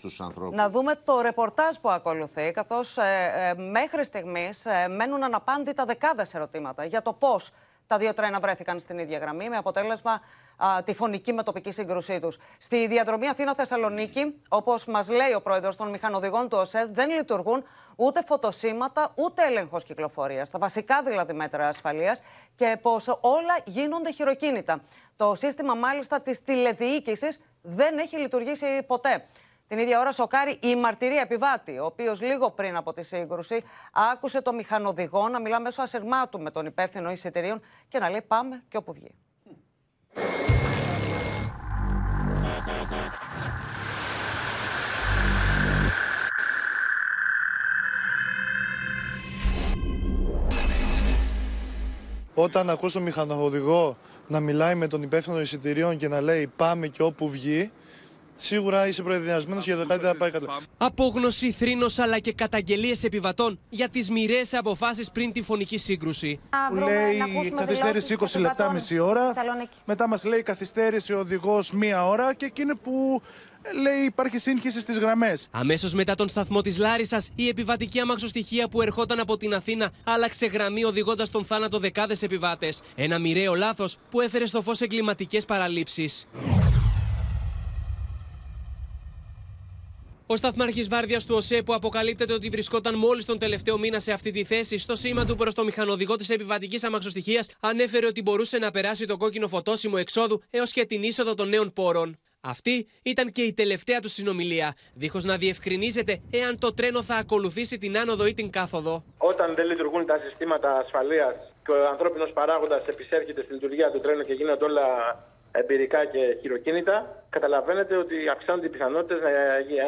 Να δούμε το ρεπορτάζ που ακολουθεί, καθώς ε, ε, μέχρι στιγμής ε, μένουν αναπάντητα δεκάδες ερωτήματα για το πώς τα δύο τρένα βρέθηκαν στην ίδια γραμμή, με αποτέλεσμα α, τη φωνική με τοπική σύγκρουσή τους. Στη διαδρομή Αθήνα-Θεσσαλονίκη, όπως μας λέει ο πρόεδρος των μηχανοδηγών του ΟΣΕ, δεν λειτουργούν ούτε φωτοσύματα, ούτε έλεγχος κυκλοφορίας. Τα βασικά δηλαδή μέτρα ασφαλείας και πω όλα γίνονται χειροκίνητα. Το σύστημα μάλιστα της τηλεδιοίκησης δεν έχει λειτουργήσει ποτέ. Την ίδια ώρα σοκάρει η μαρτυρία επιβάτη, ο οποίος λίγο πριν από τη σύγκρουση άκουσε το μηχανοδηγό να μιλά μέσω ασυρμάτου με τον υπεύθυνο εισιτηρίων και να λέει πάμε και όπου βγει. Όταν ακούς τον μηχανοδηγό να μιλάει με τον υπεύθυνο εισιτηρίων και να λέει πάμε και όπου βγει, σίγουρα είσαι προεδριασμένο για το κάτι θα πάει καλά. Απόγνωση, θρήνος αλλά και καταγγελίες επιβατών για τις μοιραίες αποφάσεις πριν τη φωνική σύγκρουση. Που λέει καθυστέρηση 20 λεπτά, μισή ώρα. Μετά μας λέει καθυστέρηση οδηγός μία ώρα και εκείνη που λέει υπάρχει σύγχυση στις γραμμές. Αμέσως μετά τον σταθμό της Λάρισας, η επιβατική αμαξοστοιχεία που ερχόταν από την Αθήνα άλλαξε γραμμή οδηγώντας τον θάνατο δεκάδες επιβάτες. Ένα μοιραίο λάθος που έφερε στο φως εγκληματικές παραλήψεις. Ο σταθμάρχης Βάρδιας του ΟΣΕ, που αποκαλύπτεται ότι βρισκόταν μόλις τον τελευταίο μήνα σε αυτή τη θέση, στο σήμα του προς το μηχανοδηγό της επιβατικής αμαξοστοιχίας, ανέφερε ότι μπορούσε να περάσει το κόκκινο φωτόσημο εξόδου έως και την είσοδο των νέων πόρων. Αυτή ήταν και η τελευταία του συνομιλία, δίχως να διευκρινίζεται εάν το τρένο θα ακολουθήσει την άνοδο ή την κάθοδο. Όταν δεν λειτουργούν τα συστήματα ασφαλείας και ο ανθρώπινος παράγοντας επισέρχεται στη λειτουργία του τρένου και γίνονται όλα εμπειρικά και χειροκίνητα, καταλαβαίνετε ότι αυξάνονται οι πιθανότητες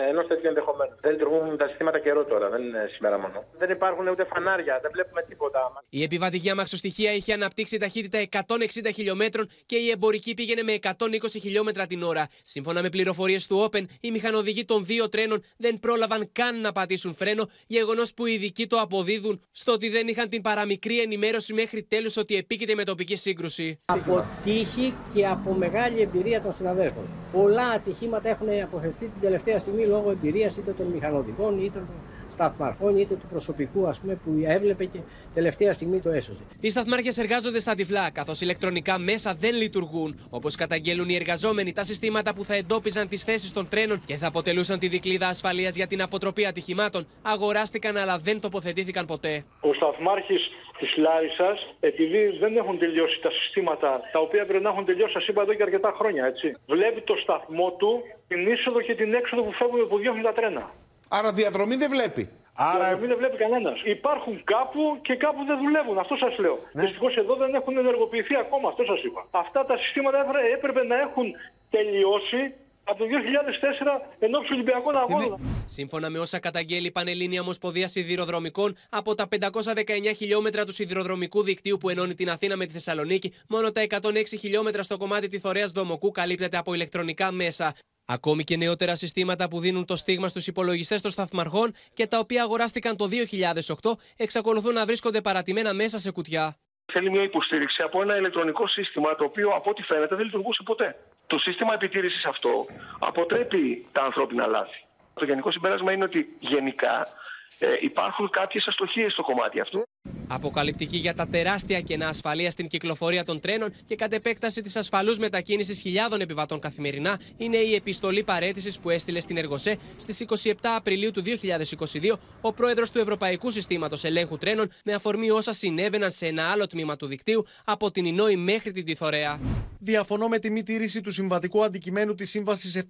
ενός τέτοιου ενδεχομένου. Δεν λειτουργούν τα συστήματα καιρό τώρα, δεν είναι σήμερα μόνο. Δεν υπάρχουν ούτε φανάρια, δεν βλέπουμε τίποτα. Η επιβατική αμαξοστοιχεία είχε αναπτύξει ταχύτητα 160 χιλιόμετρων και η εμπορική πήγαινε με 120 χιλιόμετρα την ώρα. Σύμφωνα με πληροφορίες του Open, οι μηχανοδηγοί των δύο τρένων δεν πρόλαβαν καν να πατήσουν φρένο, γεγονός που οι ειδικοί το αποδίδουν στο ότι δεν είχαν την παραμικρή ενημέρωση μέχρι τέλου ότι επίκειται με τοπική σύγκρουση. Από τύχη και από μεγάλη εμπειρία των συναδέλφων. Πολλά ατυχήματα έχουν αποφευθεί την τελευταία στιγμή λόγω εμπειρίας είτε των μηχανοδικών είτε των σταθμαρχών είτε του προσωπικού ας πούμε, που έβλεπε και τελευταία στιγμή το έσωσε. Οι σταθμάρχες εργάζονται στα τυφλά, καθώς ηλεκτρονικά μέσα δεν λειτουργούν. Όπως καταγγέλουν οι εργαζόμενοι, τα συστήματα που θα εντόπιζαν τις θέσεις των τρένων και θα αποτελούσαν τη δικλίδα ασφαλείας για την αποτροπή ατυχημάτων, αγοράστηκαν αλλά δεν τοποθετήθηκαν ποτέ. Ο σταθμάρχης της Λάρισας, επειδή δεν έχουν τελειώσει τα συστήματα τα οποία πρέπει να έχουν τελειώσει, σας είπα εδώ και αρκετά χρόνια, έτσι. Βλέπει το σταθμό του, την είσοδο και την έξοδο που φεύγουν που διώχνουν τα τρένα. Άρα διαδρομή δεν βλέπει. Άρα... Διαδρομή δεν βλέπει κανένας. Υπάρχουν κάπου και κάπου δεν δουλεύουν. Αυτό σας λέω. Ναι. Δυστυχώς εδώ δεν έχουν ενεργοποιηθεί ακόμα. Αυτό σας είπα. Αυτά τα συστήματα έπρεπε να έχουν τελειώσει από το 2004 ενώ του Ολυμπιακών Αγώνων. Σύμφωνα με όσα καταγγέλει η Πανελλήνια Ομοσπονδία Σιδηροδρομικών, από τα 519 χιλιόμετρα του σιδηροδρομικού δικτύου που ενώνει την Αθήνα με τη Θεσσαλονίκη, μόνο τα 106 χιλιόμετρα στο κομμάτι της Θωρέας Δομοκού καλύπτεται από ηλεκτρονικά μέσα. Ακόμη και νεότερα συστήματα που δίνουν το στίγμα στους υπολογιστές των σταθμαρχών και τα οποία αγοράστηκαν το 2008 εξακολουθούν να βρίσκονται παρατημένα μέσα σε κουτιά. Θέλει μια υποστήριξη από ένα ηλεκτρονικό σύστημα το οποίο από ό,τι φαίνεται δεν λειτουργούσε ποτέ. Το σύστημα επιτήρησης αυτό αποτρέπει τα ανθρώπινα λάθη. Το γενικό συμπέρασμα είναι ότι γενικά ε, υπάρχουν κάποιες αστοχίες στο κομμάτι αυτό. Αποκαλυπτική για τα τεράστια κενά ασφαλείας στην κυκλοφορία των τρένων και κατ' επέκταση της ασφαλούς μετακίνησης χιλιάδων επιβατών καθημερινά είναι η επιστολή παρέτησης που έστειλε στην Εργοσέ στις 27 Απριλίου του 2022 ο πρόεδρος του Ευρωπαϊκού Συστήματος Ελέγχου Τρένων με αφορμή όσα συνέβαιναν σε ένα άλλο τμήμα του δικτύου από την Ινόη μέχρι την Τιθωρέα. Διαφωνώ με τη μη τήρηση του συμβατικού αντικειμένου της Σύμβασης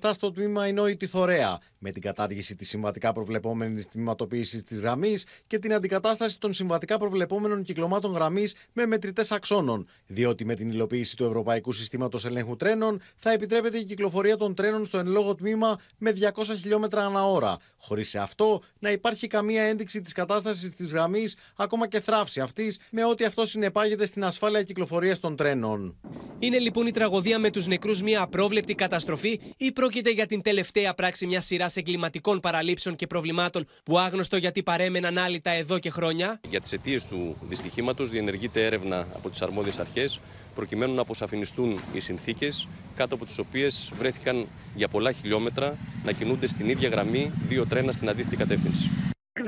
717 στο τμήμα Ινόη Τιθωρέα, με την κατάργηση της συμβατικά προβλεπόμενης τμήματοποίηση της γραμμής και την αντικατάσταση των συμβατικά προβλεπόμενων κυκλωμάτων γραμμής με μετρητές αξώνων, διότι με την υλοποίηση του Ευρωπαϊκού Συστήματος Ελέγχου Τρένων θα επιτρέπεται η κυκλοφορία των τρένων στο εν λόγω τμήμα με 200 χιλιόμετρα ανά ώρα, χωρίς σε αυτό να υπάρχει καμία ένδειξη της κατάστασης της γραμμής, ακόμα και θράψη αυτής, με ό,τι αυτό συνεπάγεται στην ασφάλεια κυκλοφορίας των τρένων. Είναι λοιπόν η τραγωδία με τους νεκρούς μια απρόβλεπτη καταστροφή ή πρόκειται για την τελευταία πράξη μιας σειράς εγκληματικών παραλήψεων και προβλημάτων που άγνωστο γιατί παρέμεναν άλυτα εδώ και χρόνια; Για τις αιτίε του δυστυχήματος διενεργείται έρευνα από τις αρμόδιες αρχές προκειμένου να αποσαφινιστούν οι συνθήκες κάτω από τις οποίες βρέθηκαν για πολλά χιλιόμετρα να κινούνται στην ίδια γραμμή δύο τρένα στην αντίθετη κατεύθυνση.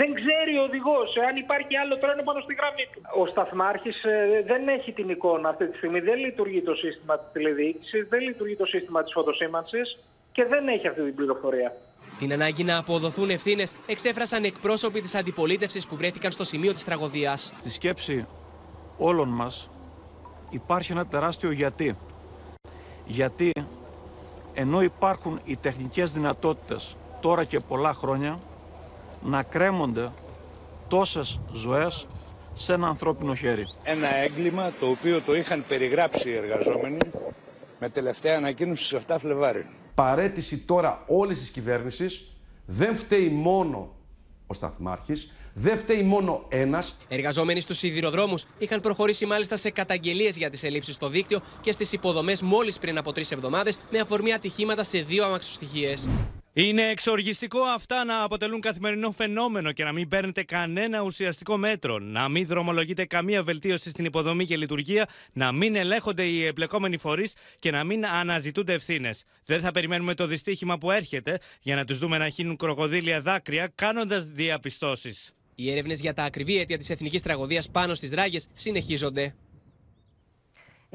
Δεν ξέρει ο οδηγός αν υπάρχει άλλο τρένο πάνω στη γραμμή του. Ο σταθμάρχης ε, δεν έχει την εικόνα αυτή τη στιγμή. Δεν λειτουργεί το σύστημα της τηλεδιοίκησης, δεν λειτουργεί το σύστημα της φωτοσήμανση και δεν έχει αυτή την πληροφορία. Την ανάγκη να αποδοθούν ευθύνες εξέφρασαν εκπρόσωποι της αντιπολίτευσης που βρέθηκαν στο σημείο της τραγωδίας. Στη σκέψη όλων μας υπάρχει ένα τεράστιο γιατί. Γιατί ενώ υπάρχουν οι τεχνικές δυνατότητες τώρα και πολλά χρόνια να κρέμονται τόσες ζωές σε ένα ανθρώπινο χέρι. Ένα έγκλημα το οποίο το είχαν περιγράψει οι εργαζόμενοι με τελευταία ανακοίνωση στις 7 Φλεβάρι. Παρέτηση τώρα όλης της κυβέρνησης δεν φταίει μόνο ο Σταθμάρχης, δεν φταίει μόνο ένας. Εργαζόμενοι στους σιδηροδρόμους είχαν προχωρήσει μάλιστα σε καταγγελίες για τις ελλείψεις στο δίκτυο και στις υποδομές μόλις πριν από τρεις εβδομάδες με αφορμή ατυχήματα σε δύο αμαξοστοιχίες. Είναι εξοργιστικό αυτά να αποτελούν καθημερινό φαινόμενο και να μην παίρνετε κανένα ουσιαστικό μέτρο, να μην δρομολογείτε καμία βελτίωση στην υποδομή και λειτουργία, να μην ελέγχονται οι εμπλεκόμενοι φορείς και να μην αναζητούνται ευθύνες. Δεν θα περιμένουμε το δυστύχημα που έρχεται για να τους δούμε να χύνουν κροκοδίλια δάκρυα κάνοντας διαπιστώσεις. Οι έρευνες για τα ακριβή αίτια της εθνικής τραγωδίας πάνω στις ράγες συνεχίζονται.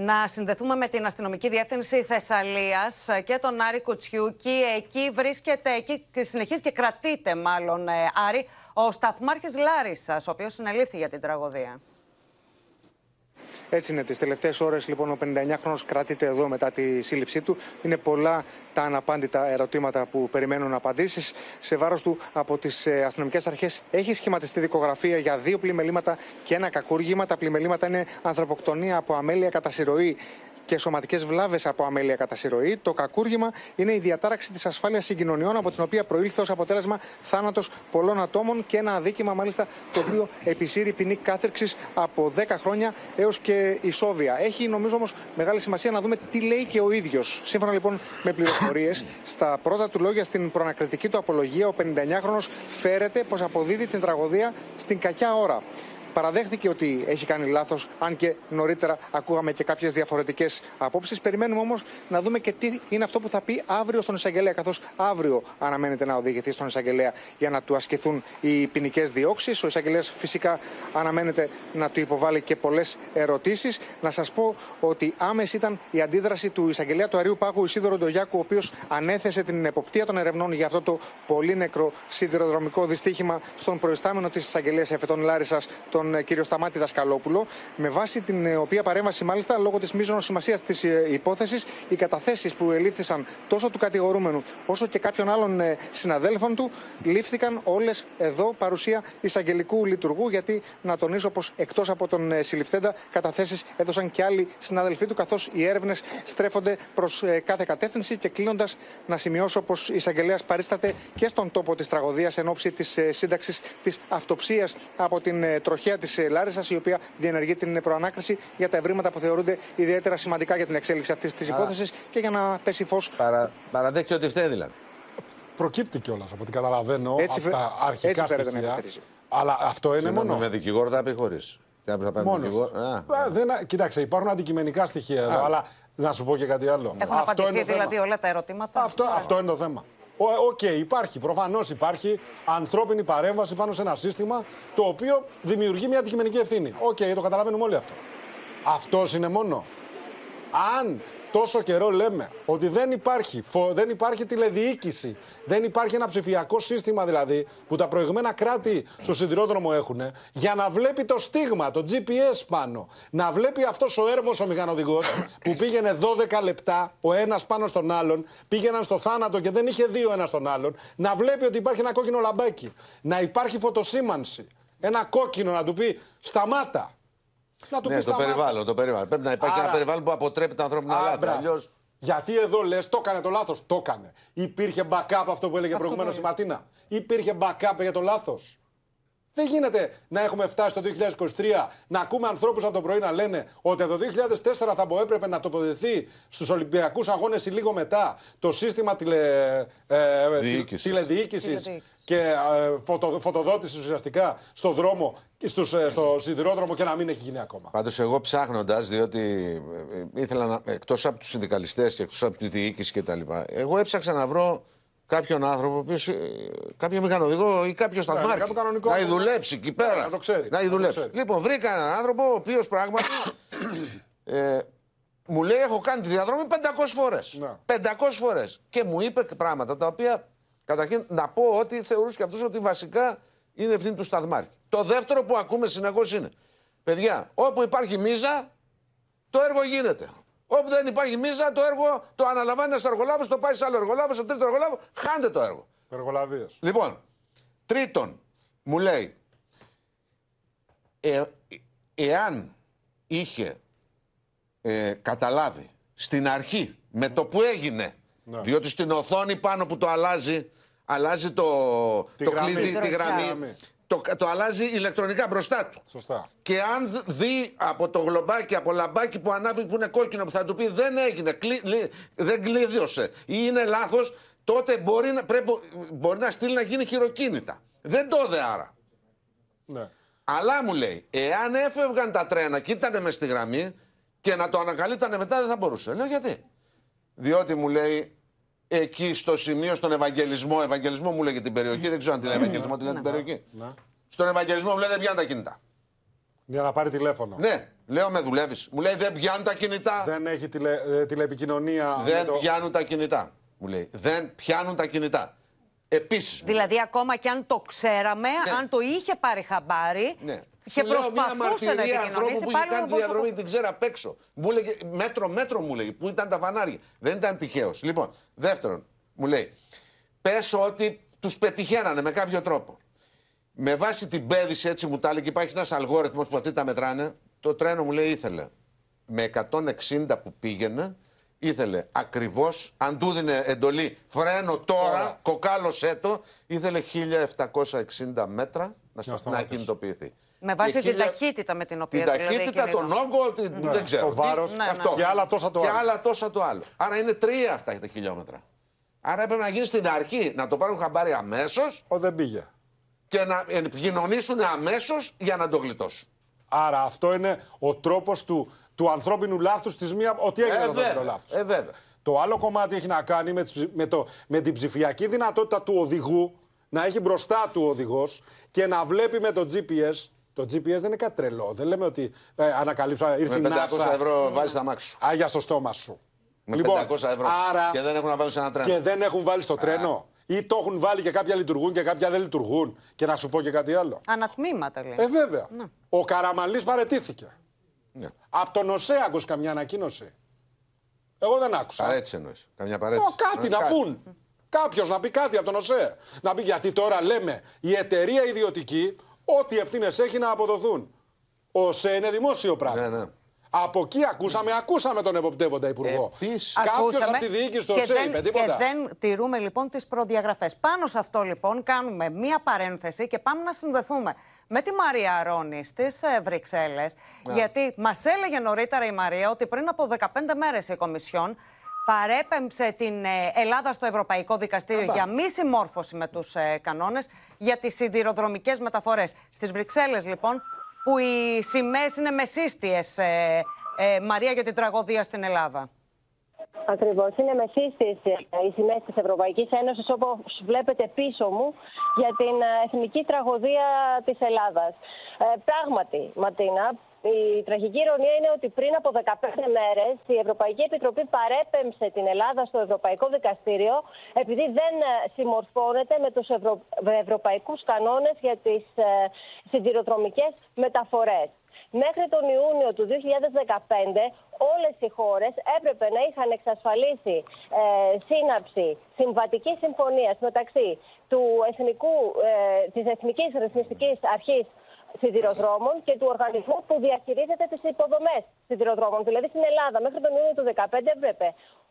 Να συνδεθούμε με την αστυνομική διεύθυνση Θεσσαλίας και τον Άρη Κουτσιούκη. Εκεί βρίσκεται, εκεί συνεχίζει και κρατείται μάλλον, ε, Άρη, ο σταθμάρχης Λάρισας, ο οποίος συνελήφθη για την τραγωδία. Έτσι είναι. Τις τελευταίες ώρες, λοιπόν, ο 59χρονο κρατείται εδώ μετά τη σύλληψή του. Είναι πολλά τα αναπάντητα ερωτήματα που περιμένουν απαντήσεις. Σε βάρος του από τις ε, αστυνομικές αρχές έχει σχηματιστεί δικογραφία για δύο πλημελήματα και ένα κακούργημα. Τα πλημελήματα είναι ανθρωποκτονία από αμέλεια κατά συρροή και σωματικές βλάβες από αμέλεια κατά συρροή. Το κακούργημα είναι η διατάραξη της ασφάλειας συγκοινωνιών, από την οποία προήλθε ως αποτέλεσμα θάνατος πολλών ατόμων και ένα αδίκημα, μάλιστα, το οποίο επισύρει ποινή κάθερξης από 10 χρόνια έως και ισόβια. Έχει, νομίζω όμως, μεγάλη σημασία να δούμε τι λέει και ο ίδιος. Σύμφωνα λοιπόν με πληροφορίες, στα πρώτα του λόγια στην προανακριτική του απολογία, ο 59χρονο φέρεται πως αποδίδει την τραγωδία στην κακιά ώρα παραδέχθηκε ότι έχει κάνει λάθος, αν και νωρίτερα ακούγαμε και κάποιες διαφορετικές απόψεις. Περιμένουμε όμως να δούμε και τι είναι αυτό που θα πει αύριο στον εισαγγελέα, καθώς αύριο αναμένεται να οδηγηθεί στον εισαγγελέα για να του ασκηθούν οι ποινικές διώξεις. Ο εισαγγελέας φυσικά αναμένεται να του υποβάλει και πολλές ερωτήσεις. Να σας πω ότι άμεση ήταν η αντίδραση του εισαγγελέα του Αρίου Πάγου Ισίδωρο Ντογιάκου, ο οποίος ανέθεσε την εποπτεία των ερευνών για αυτό το πολύ νεκρό σιδηροδρομικό δυστύχημα στον προϊστάμενο της εισαγγελία Εφετών Λάρισας, τον ε, κύριο Σταμάτη Δασκαλόπουλο, με βάση την ε, οποία παρέμβαση, μάλιστα, λόγω της μείζωνος σημασίας της ε, υπόθεσης, οι καταθέσεις που ελήφθησαν τόσο του κατηγορούμενου όσο και κάποιων άλλων συναδέλφων του, λήφθηκαν όλες εδώ παρουσία εισαγγελικού λειτουργού. Γιατί να τονίσω πως εκτός από τον συλληφθέντα, καταθέσεις έδωσαν και άλλοι συναδελφοί του, καθώς οι έρευνες στρέφονται προς κάθε κατεύθυνση. Και κλείνοντας, να σημειώσω πως η εισαγγελέας παρίσταται και στον τόπο της τραγωδίας εν ώψη της σύνταξης της αυτοψίας από την τροχέα της Λάρισας, η οποία διενεργεί την προανάκριση για τα ευρήματα που θεωρούνται ιδιαίτερα σημαντικά για την εξέλιξη αυτής της υπόθεσης και για να πέσει φως. Παρα, παραδέχεται ότι φταίει δηλαδή. Προκύπτει κιόλας από ό,τι καταλαβαίνω έτσι, από τα αρχικά έτσι στοιχεία. Αλλά αυτό είναι μόνο. Με δικηγόρο θα πει χωρίς. Μόνος. Δεν, κοίταξε, υπάρχουν αντικειμενικά στοιχεία εδώ, αλλά να σου πω και κάτι άλλο. Έχουν αυτό απαντηθεί δηλαδή όλα τα ερωτήματα. Αυτό, αυτό είναι το θέμα. OK, okay, υπάρχει. Προφανώς υπάρχει ανθρώπινη παρέμβαση πάνω σε ένα σύστημα το οποίο δημιουργεί μια αντικειμενική ευθύνη. OK, okay, το καταλαβαίνουμε όλοι αυτό. Αυτός είναι μόνο. Αν τόσο καιρό λέμε ότι δεν υπάρχει, δεν υπάρχει τηλεδιοίκηση, δεν υπάρχει ένα ψηφιακό σύστημα δηλαδή που τα προηγμένα κράτη στο σιδηρόδρομο έχουν για να βλέπει το στίγμα, το GPS πάνω. Να βλέπει αυτός ο έρμος ο μηχανοδηγός που πήγαινε 12 λεπτά ο ένας πάνω στον άλλον, πήγαιναν στο θάνατο και δεν είχε δύο ένας στον άλλον. Να βλέπει ότι υπάρχει ένα κόκκινο λαμπάκι. Να υπάρχει φωτοσήμανση. Ένα κόκκινο να του πει σταμάτα. Να του ναι, το περιβάλλον, το περιβάλλον. Πρέπει να υπάρχει Άρα... ένα περιβάλλον που αποτρέπει τα ανθρώπινα λάθη. Αλλιώς... Γιατί εδώ λες, το έκανε το λάθος. Το έκανε. Υπήρχε backup αυτό που έλεγε προηγουμένως η Ματίνα. Υπήρχε backup για το λάθος. Δεν γίνεται να έχουμε φτάσει το 2023 να ακούμε ανθρώπους από το πρωί να λένε ότι το 2004 θα έπρεπε να τοποθετηθεί στους Ολυμπιακούς Αγώνες ή λίγο μετά το σύστημα τηλε, ε, τηλεδιοίκησης και ε, φωτο, φωτοδότηση ουσιαστικά στον δρόμο, στους, ε, στο σιδηρόδρομο και να μην έχει γίνει ακόμα. Πάντως, εγώ ψάχνοντας, διότι ε, ήθελα να. εκτός από τους συνδικαλιστές και εκτός από τη διοίκηση κτλ., εγώ έψαξα να βρω κάποιον άνθρωπο, οποίος, ε, κάποιο μηχανοδηγό ή κάποιος ναι, σταθμάρχη. να δουλέψει εκεί πέρα. Να το ξέρει. Να δουλέψει. Λοιπόν, βρήκα έναν άνθρωπο ο οποίος πράγματι. ε, μου λέει: Έχω κάνει τη διαδρομή 500 φορές. 500 φορές. Και μου είπε πράγματα τα οποία καταρχήν να πω ότι θεωρούσε και αυτός ότι βασικά είναι ευθύνη του σταθμάρχη. Το δεύτερο που ακούμε συνεχώς είναι: Παιδιά, όπου υπάρχει μίζα, το έργο γίνεται. Όπου δεν υπάρχει μίζα, το έργο το αναλαμβάνει ένας εργολάβος, το πάει σε άλλο εργολάβο, σε τρίτο εργολάβο, χάνεται το έργο. Εργολαβίε. Λοιπόν, τρίτον, μου λέει, ε, εάν είχε ε, καταλάβει στην αρχή με το που έγινε, ναι. διότι στην οθόνη πάνω που το αλλάζει, αλλάζει το, το κλειδί, τη γραμμή το, το αλλάζει ηλεκτρονικά μπροστά του. Σωστά. Και αν δει από το γλομπάκι, από λαμπάκι που ανάβει που είναι κόκκινο που θα του πει δεν έγινε, κλει, δεν κλείδιωσε ή είναι λάθος, τότε μπορεί να, πρέπει, μπορεί να στείλει να γίνει χειροκίνητα. Δεν το δε άρα. Ναι. Αλλά μου λέει, εάν έφευγαν τα τρένα και ήταν μες στη γραμμή και να το ανακαλύπτανε μετά δεν θα μπορούσε. Λέω γιατί; Διότι μου λέει, εκεί στο σημείο, στον Ευαγγελισμό. Ευαγγελισμό μου λέγει την περιοχή, δεν ξέρω αν τη λέει Ευαγγελισμό, τη λέει την περιοχή. Στον Ευαγγελισμό μου λέει δεν πιάνουν τα κινητά. Για να πάρει τηλέφωνο. Ναι, λέω με δουλεύεις. Μου λέει δεν πιάνουν τα κινητά. Δεν έχει τηλε, ε, τηλεπικοινωνία. Δεν το... πιάνουν τα κινητά. Μου λέει. Δεν πιάνουν τα κινητά. Επίσης. Δηλαδή, ακόμα και αν το ξέραμε, ναι. αν το είχε πάρει χαμπάρι, ναι. Και προσπαθούσε να επικοινωνήσει. που είχε κάνει τη διαδρομή, την ξέρω απ' έξω. Μου έλεγε, μέτρο, μέτρο μου λέει, πού ήταν τα φανάρια. Δεν ήταν τυχαίος. Λοιπόν, δεύτερον, μου λέει, πες ότι τους πετυχαίνανε με κάποιο τρόπο. Με βάση την πέδηση, έτσι μου τα έλεγε, υπάρχει ένας αλγόριθμος που αυτοί τα μετράνε. Το τρένο μου λέει ήθελε με 160 που πήγαινε, ήθελε ακριβώς, αν του δίνε εντολή φρένο τώρα, κοκάλωσέ το, ήθελε 1760 μέτρα να, να κινητοποιηθεί. Με βάση την ταχύτητα με την οποία Την δηλαδή ταχύτητα, τον όγκο, ναι. δεν ξέρω. Το βάρος ναι, ναι. και άλλα τόσα το άλλο. Και άλλα τόσα το άλλο. Άρα είναι τρία αυτά τα χιλιόμετρα. Άρα έπρεπε να γίνει στην αρχή να το πάρουν χαμπάρι αμέσως. Ο δεν πήγε. Και να επικοινωνήσουν αμέσως για να το γλιτώσουν. Άρα αυτό είναι ο τρόπος του, του ανθρώπινου λάθους της μία. Ότι έγινε ε, το λάθος. Ε, βέβαια. Το άλλο κομμάτι έχει να κάνει με, με, το, με την ψηφιακή δυνατότητα του οδηγού να έχει μπροστά του ο οδηγός και να βλέπει με το GPS το GPS δεν είναι κάτι τρελό. Δεν λέμε ότι ε, ανακαλύψα, ήρθε Με 500 ευρώ βάζεις τα μάξι σου. Άγια στο στόμα σου. Με λοιπόν, 500 ευρώ. Άρα, και δεν έχουν να βάλουν σε ένα τρένο. Και δεν έχουν βάλει στο τρένο. Ή το έχουν βάλει και κάποια λειτουργούν και κάποια δεν λειτουργούν. Και να σου πω και κάτι άλλο. Ανατμήματα λέει. Ε, βέβαια. Ναι. Ο Καραμαλής παρετήθηκε. Ναι. Από τον ΟΣΕ άκουσε καμιά ανακοίνωση. Εγώ δεν άκουσα. Παρέτηση εννοείς. Καμιά παρέτηση. Ο, κάτι ε, να κάτι. πούν. Κάποιος να πει κάτι από τον ΟΣΕ. Να πει γιατί τώρα λέμε η εταιρεία ιδιωτική ό,τι ευθύνες έχει να αποδοθούν. Ο ΣΕ είναι δημόσιο πράγμα. Ναι, ναι. Από εκεί ακούσαμε, ακούσαμε τον εποπτεύοντα υπουργό. Κάποιος από τη διοίκηση του ΣΕ είπε τίποτα. Και δεν τηρούμε λοιπόν τις προδιαγραφές. Πάνω σε αυτό λοιπόν κάνουμε μία παρένθεση και πάμε να συνδεθούμε με τη Μαρία Αρώνη στις ε, Βρυξέλλες. Γιατί μας έλεγε νωρίτερα η Μαρία ότι πριν από 15 μέρες η Κομισιόν παρέπεμψε την ε, Ελλάδα στο Ευρωπαϊκό Δικαστήριο για μη συμμόρφωση με τους ε, κανόνες για τις σιδηροδρομικές μεταφορές. Στις Βρυξέλλες, λοιπόν, που οι σημαίες είναι μεσίστιες, ε, ε, Μαρία, για την τραγωδία στην Ελλάδα. Ακριβώς. Είναι μεσίστη οι σημαίες της Ευρωπαϊκής Ένωσης, όπως βλέπετε πίσω μου, για την εθνική τραγωδία της Ελλάδας. Ε, πράγματι, Ματίνα, η τραγική ηρωνία είναι ότι πριν από 15 μέρες η Ευρωπαϊκή Επιτροπή παρέπεμψε την Ελλάδα στο Ευρωπαϊκό Δικαστήριο επειδή δεν ε, συμμορφώνεται με τους ευρω... ευρωπαϊκούς κανόνες για τις ε, σιδηροδρομικές μεταφορές. Μέχρι τον Ιούνιο του 2015 όλες οι χώρες έπρεπε να είχαν εξασφαλίσει ε, σύναψη συμβατικής συμφωνίας μεταξύ του εθνικού, ε, της Εθνικής Ρυθμιστικής Αρχής σιδηροδρόμων και του οργανισμού που διαχειρίζεται τις υποδομές σιδηροδρόμων. Δηλαδή στην Ελλάδα, μέχρι τον Ιούνιο του 2015 έπρεπε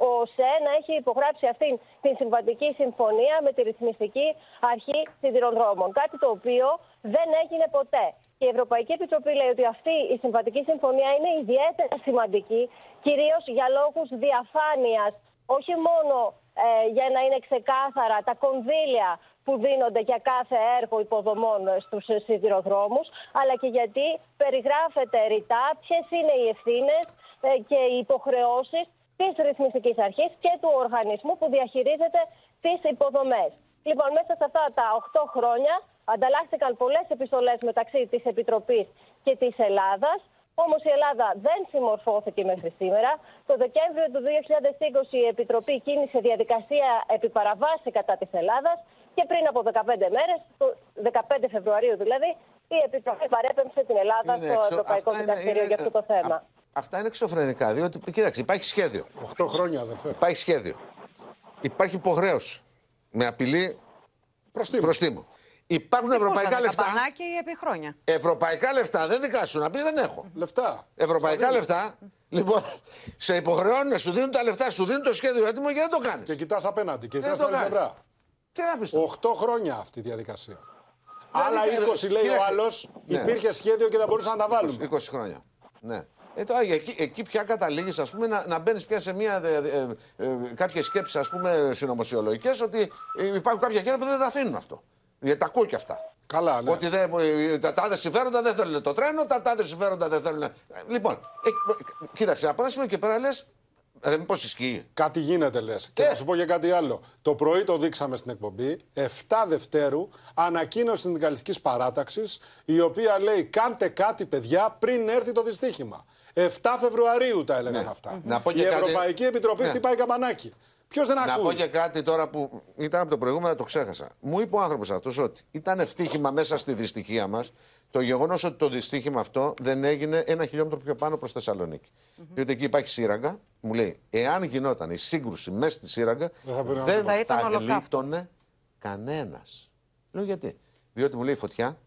ο ΣΕ να έχει υπογράψει αυτήν την συμβατική συμφωνία με τη ρυθμιστική αρχή σιδηροδρόμων. Κάτι το οποίο δεν έγινε ποτέ. Και η Ευρωπαϊκή Επιτροπή λέει ότι αυτή η συμβατική συμφωνία είναι ιδιαίτερα σημαντική, κυρίως για λόγους διαφάνειας, όχι μόνο ε, για να είναι ξεκάθαρα τα κονδύλια που δίνονται για κάθε έργο υποδομών στους σιδηροδρόμους, αλλά και γιατί περιγράφεται ρητά ποιες είναι οι ευθύνες ε, και οι υποχρεώσεις της ρυθμιστικής αρχής και του οργανισμού που διαχειρίζεται τις υποδομές. Λοιπόν, μέσα σε αυτά τα 8 χρόνια ανταλλάχθηκαν πολλές επιστολές μεταξύ της Επιτροπής και της Ελλάδας. Όμως η Ελλάδα δεν συμμορφώθηκε μέχρι σήμερα. Το Δεκέμβριο του 2020 η Επιτροπή κίνησε διαδικασία επιπαραβάση κατά της Ελλάδας και πριν από 15 μέρες, το 15 Φεβρουαρίου δηλαδή, η Επιτροπή παρέπεμψε την Ελλάδα είναι στο Ευρωπαϊκό Δικαστήριο για αυτό το θέμα. αυτά είναι εξωφρενικά, διότι κοίταξε, υπάρχει σχέδιο. 8 χρόνια, αδερφέ. Υπάρχει σχέδιο. Υπάρχει υποχρέωση με απειλή προστίμου. Υπάρχουν ευρωπαϊκά λεφτά. Καμπανάκι επί χρόνια. Ευρωπαϊκά λεφτά, δεν δικά σου να πει δεν έχω. Λεφτά. Ευρωπαϊκά λεφτά. Λοιπόν, σε υποχρεώνουν, σου δίνουν τα λεφτά, σου δίνουν το σχέδιο έτοιμο και δεν το κάνεις. Και κοιτάς απέναντι και κοιτάς τα πλευρά. Τι να πεις 8 χρόνια αυτή η διαδικασία. Άλλα 20 λέει ο άλλος, ναι. υπήρχε σχέδιο και δεν μπορούσαν να τα βάλουν. 20 χρόνια. Ναι. Ε, τώρα, εκεί, εκεί πια καταλήγεις να, να μπαίνεις πια σε μια, ε, ε, ε, κάποιες σκέψεις συνωμοσιολογικές ότι υπάρχουν κάποια χέρια που δεν τα αφήνουν αυτό. Γιατί τα ακούω και αυτά. Καλά, ναι. Ότι δεν, τα τάδες συμφέροντα δεν θέλουν το τρένο, τα τάδες συμφέροντα δεν θέλουν. Λοιπόν, ε, κοίταξε, από ένα σημείο και πέρα λες, Ρε, μήπως ισχύει. Κάτι γίνεται, λες. Και θα σου πω για κάτι άλλο. Το πρωί το δείξαμε στην εκπομπή. 7 Δευτέρου, ανακοίνωση συνδικαλιστικής παράταξης, η οποία λέει: Κάντε κάτι, παιδιά, πριν έρθει το δυστύχημα. 7 Φεβρουαρίου τα έλεγαν ναι. αυτά. Να πω η Ευρωπαϊκή Επιτροπή ναι. χτυπάει καμπανάκι. Ποιος δεν ακούει. Να πω και κάτι τώρα που ήταν από το προηγούμενο, το ξέχασα. Μου είπε ο άνθρωπος αυτός ότι ήταν ευτύχημα μέσα στη δυστυχία μας το γεγονός ότι το δυστύχημα αυτό δεν έγινε ένα χιλιόμετρο πιο πάνω προς Θεσσαλονίκη. Mm-hmm. Διότι εκεί υπάρχει σύραγγα. Μου λέει, εάν γινόταν η σύγκρουση μέσα στη σύραγγα, δεν θα, τα γλίτωνε κανένας. Λέω γιατί; Διότι μου λέει η φωτιά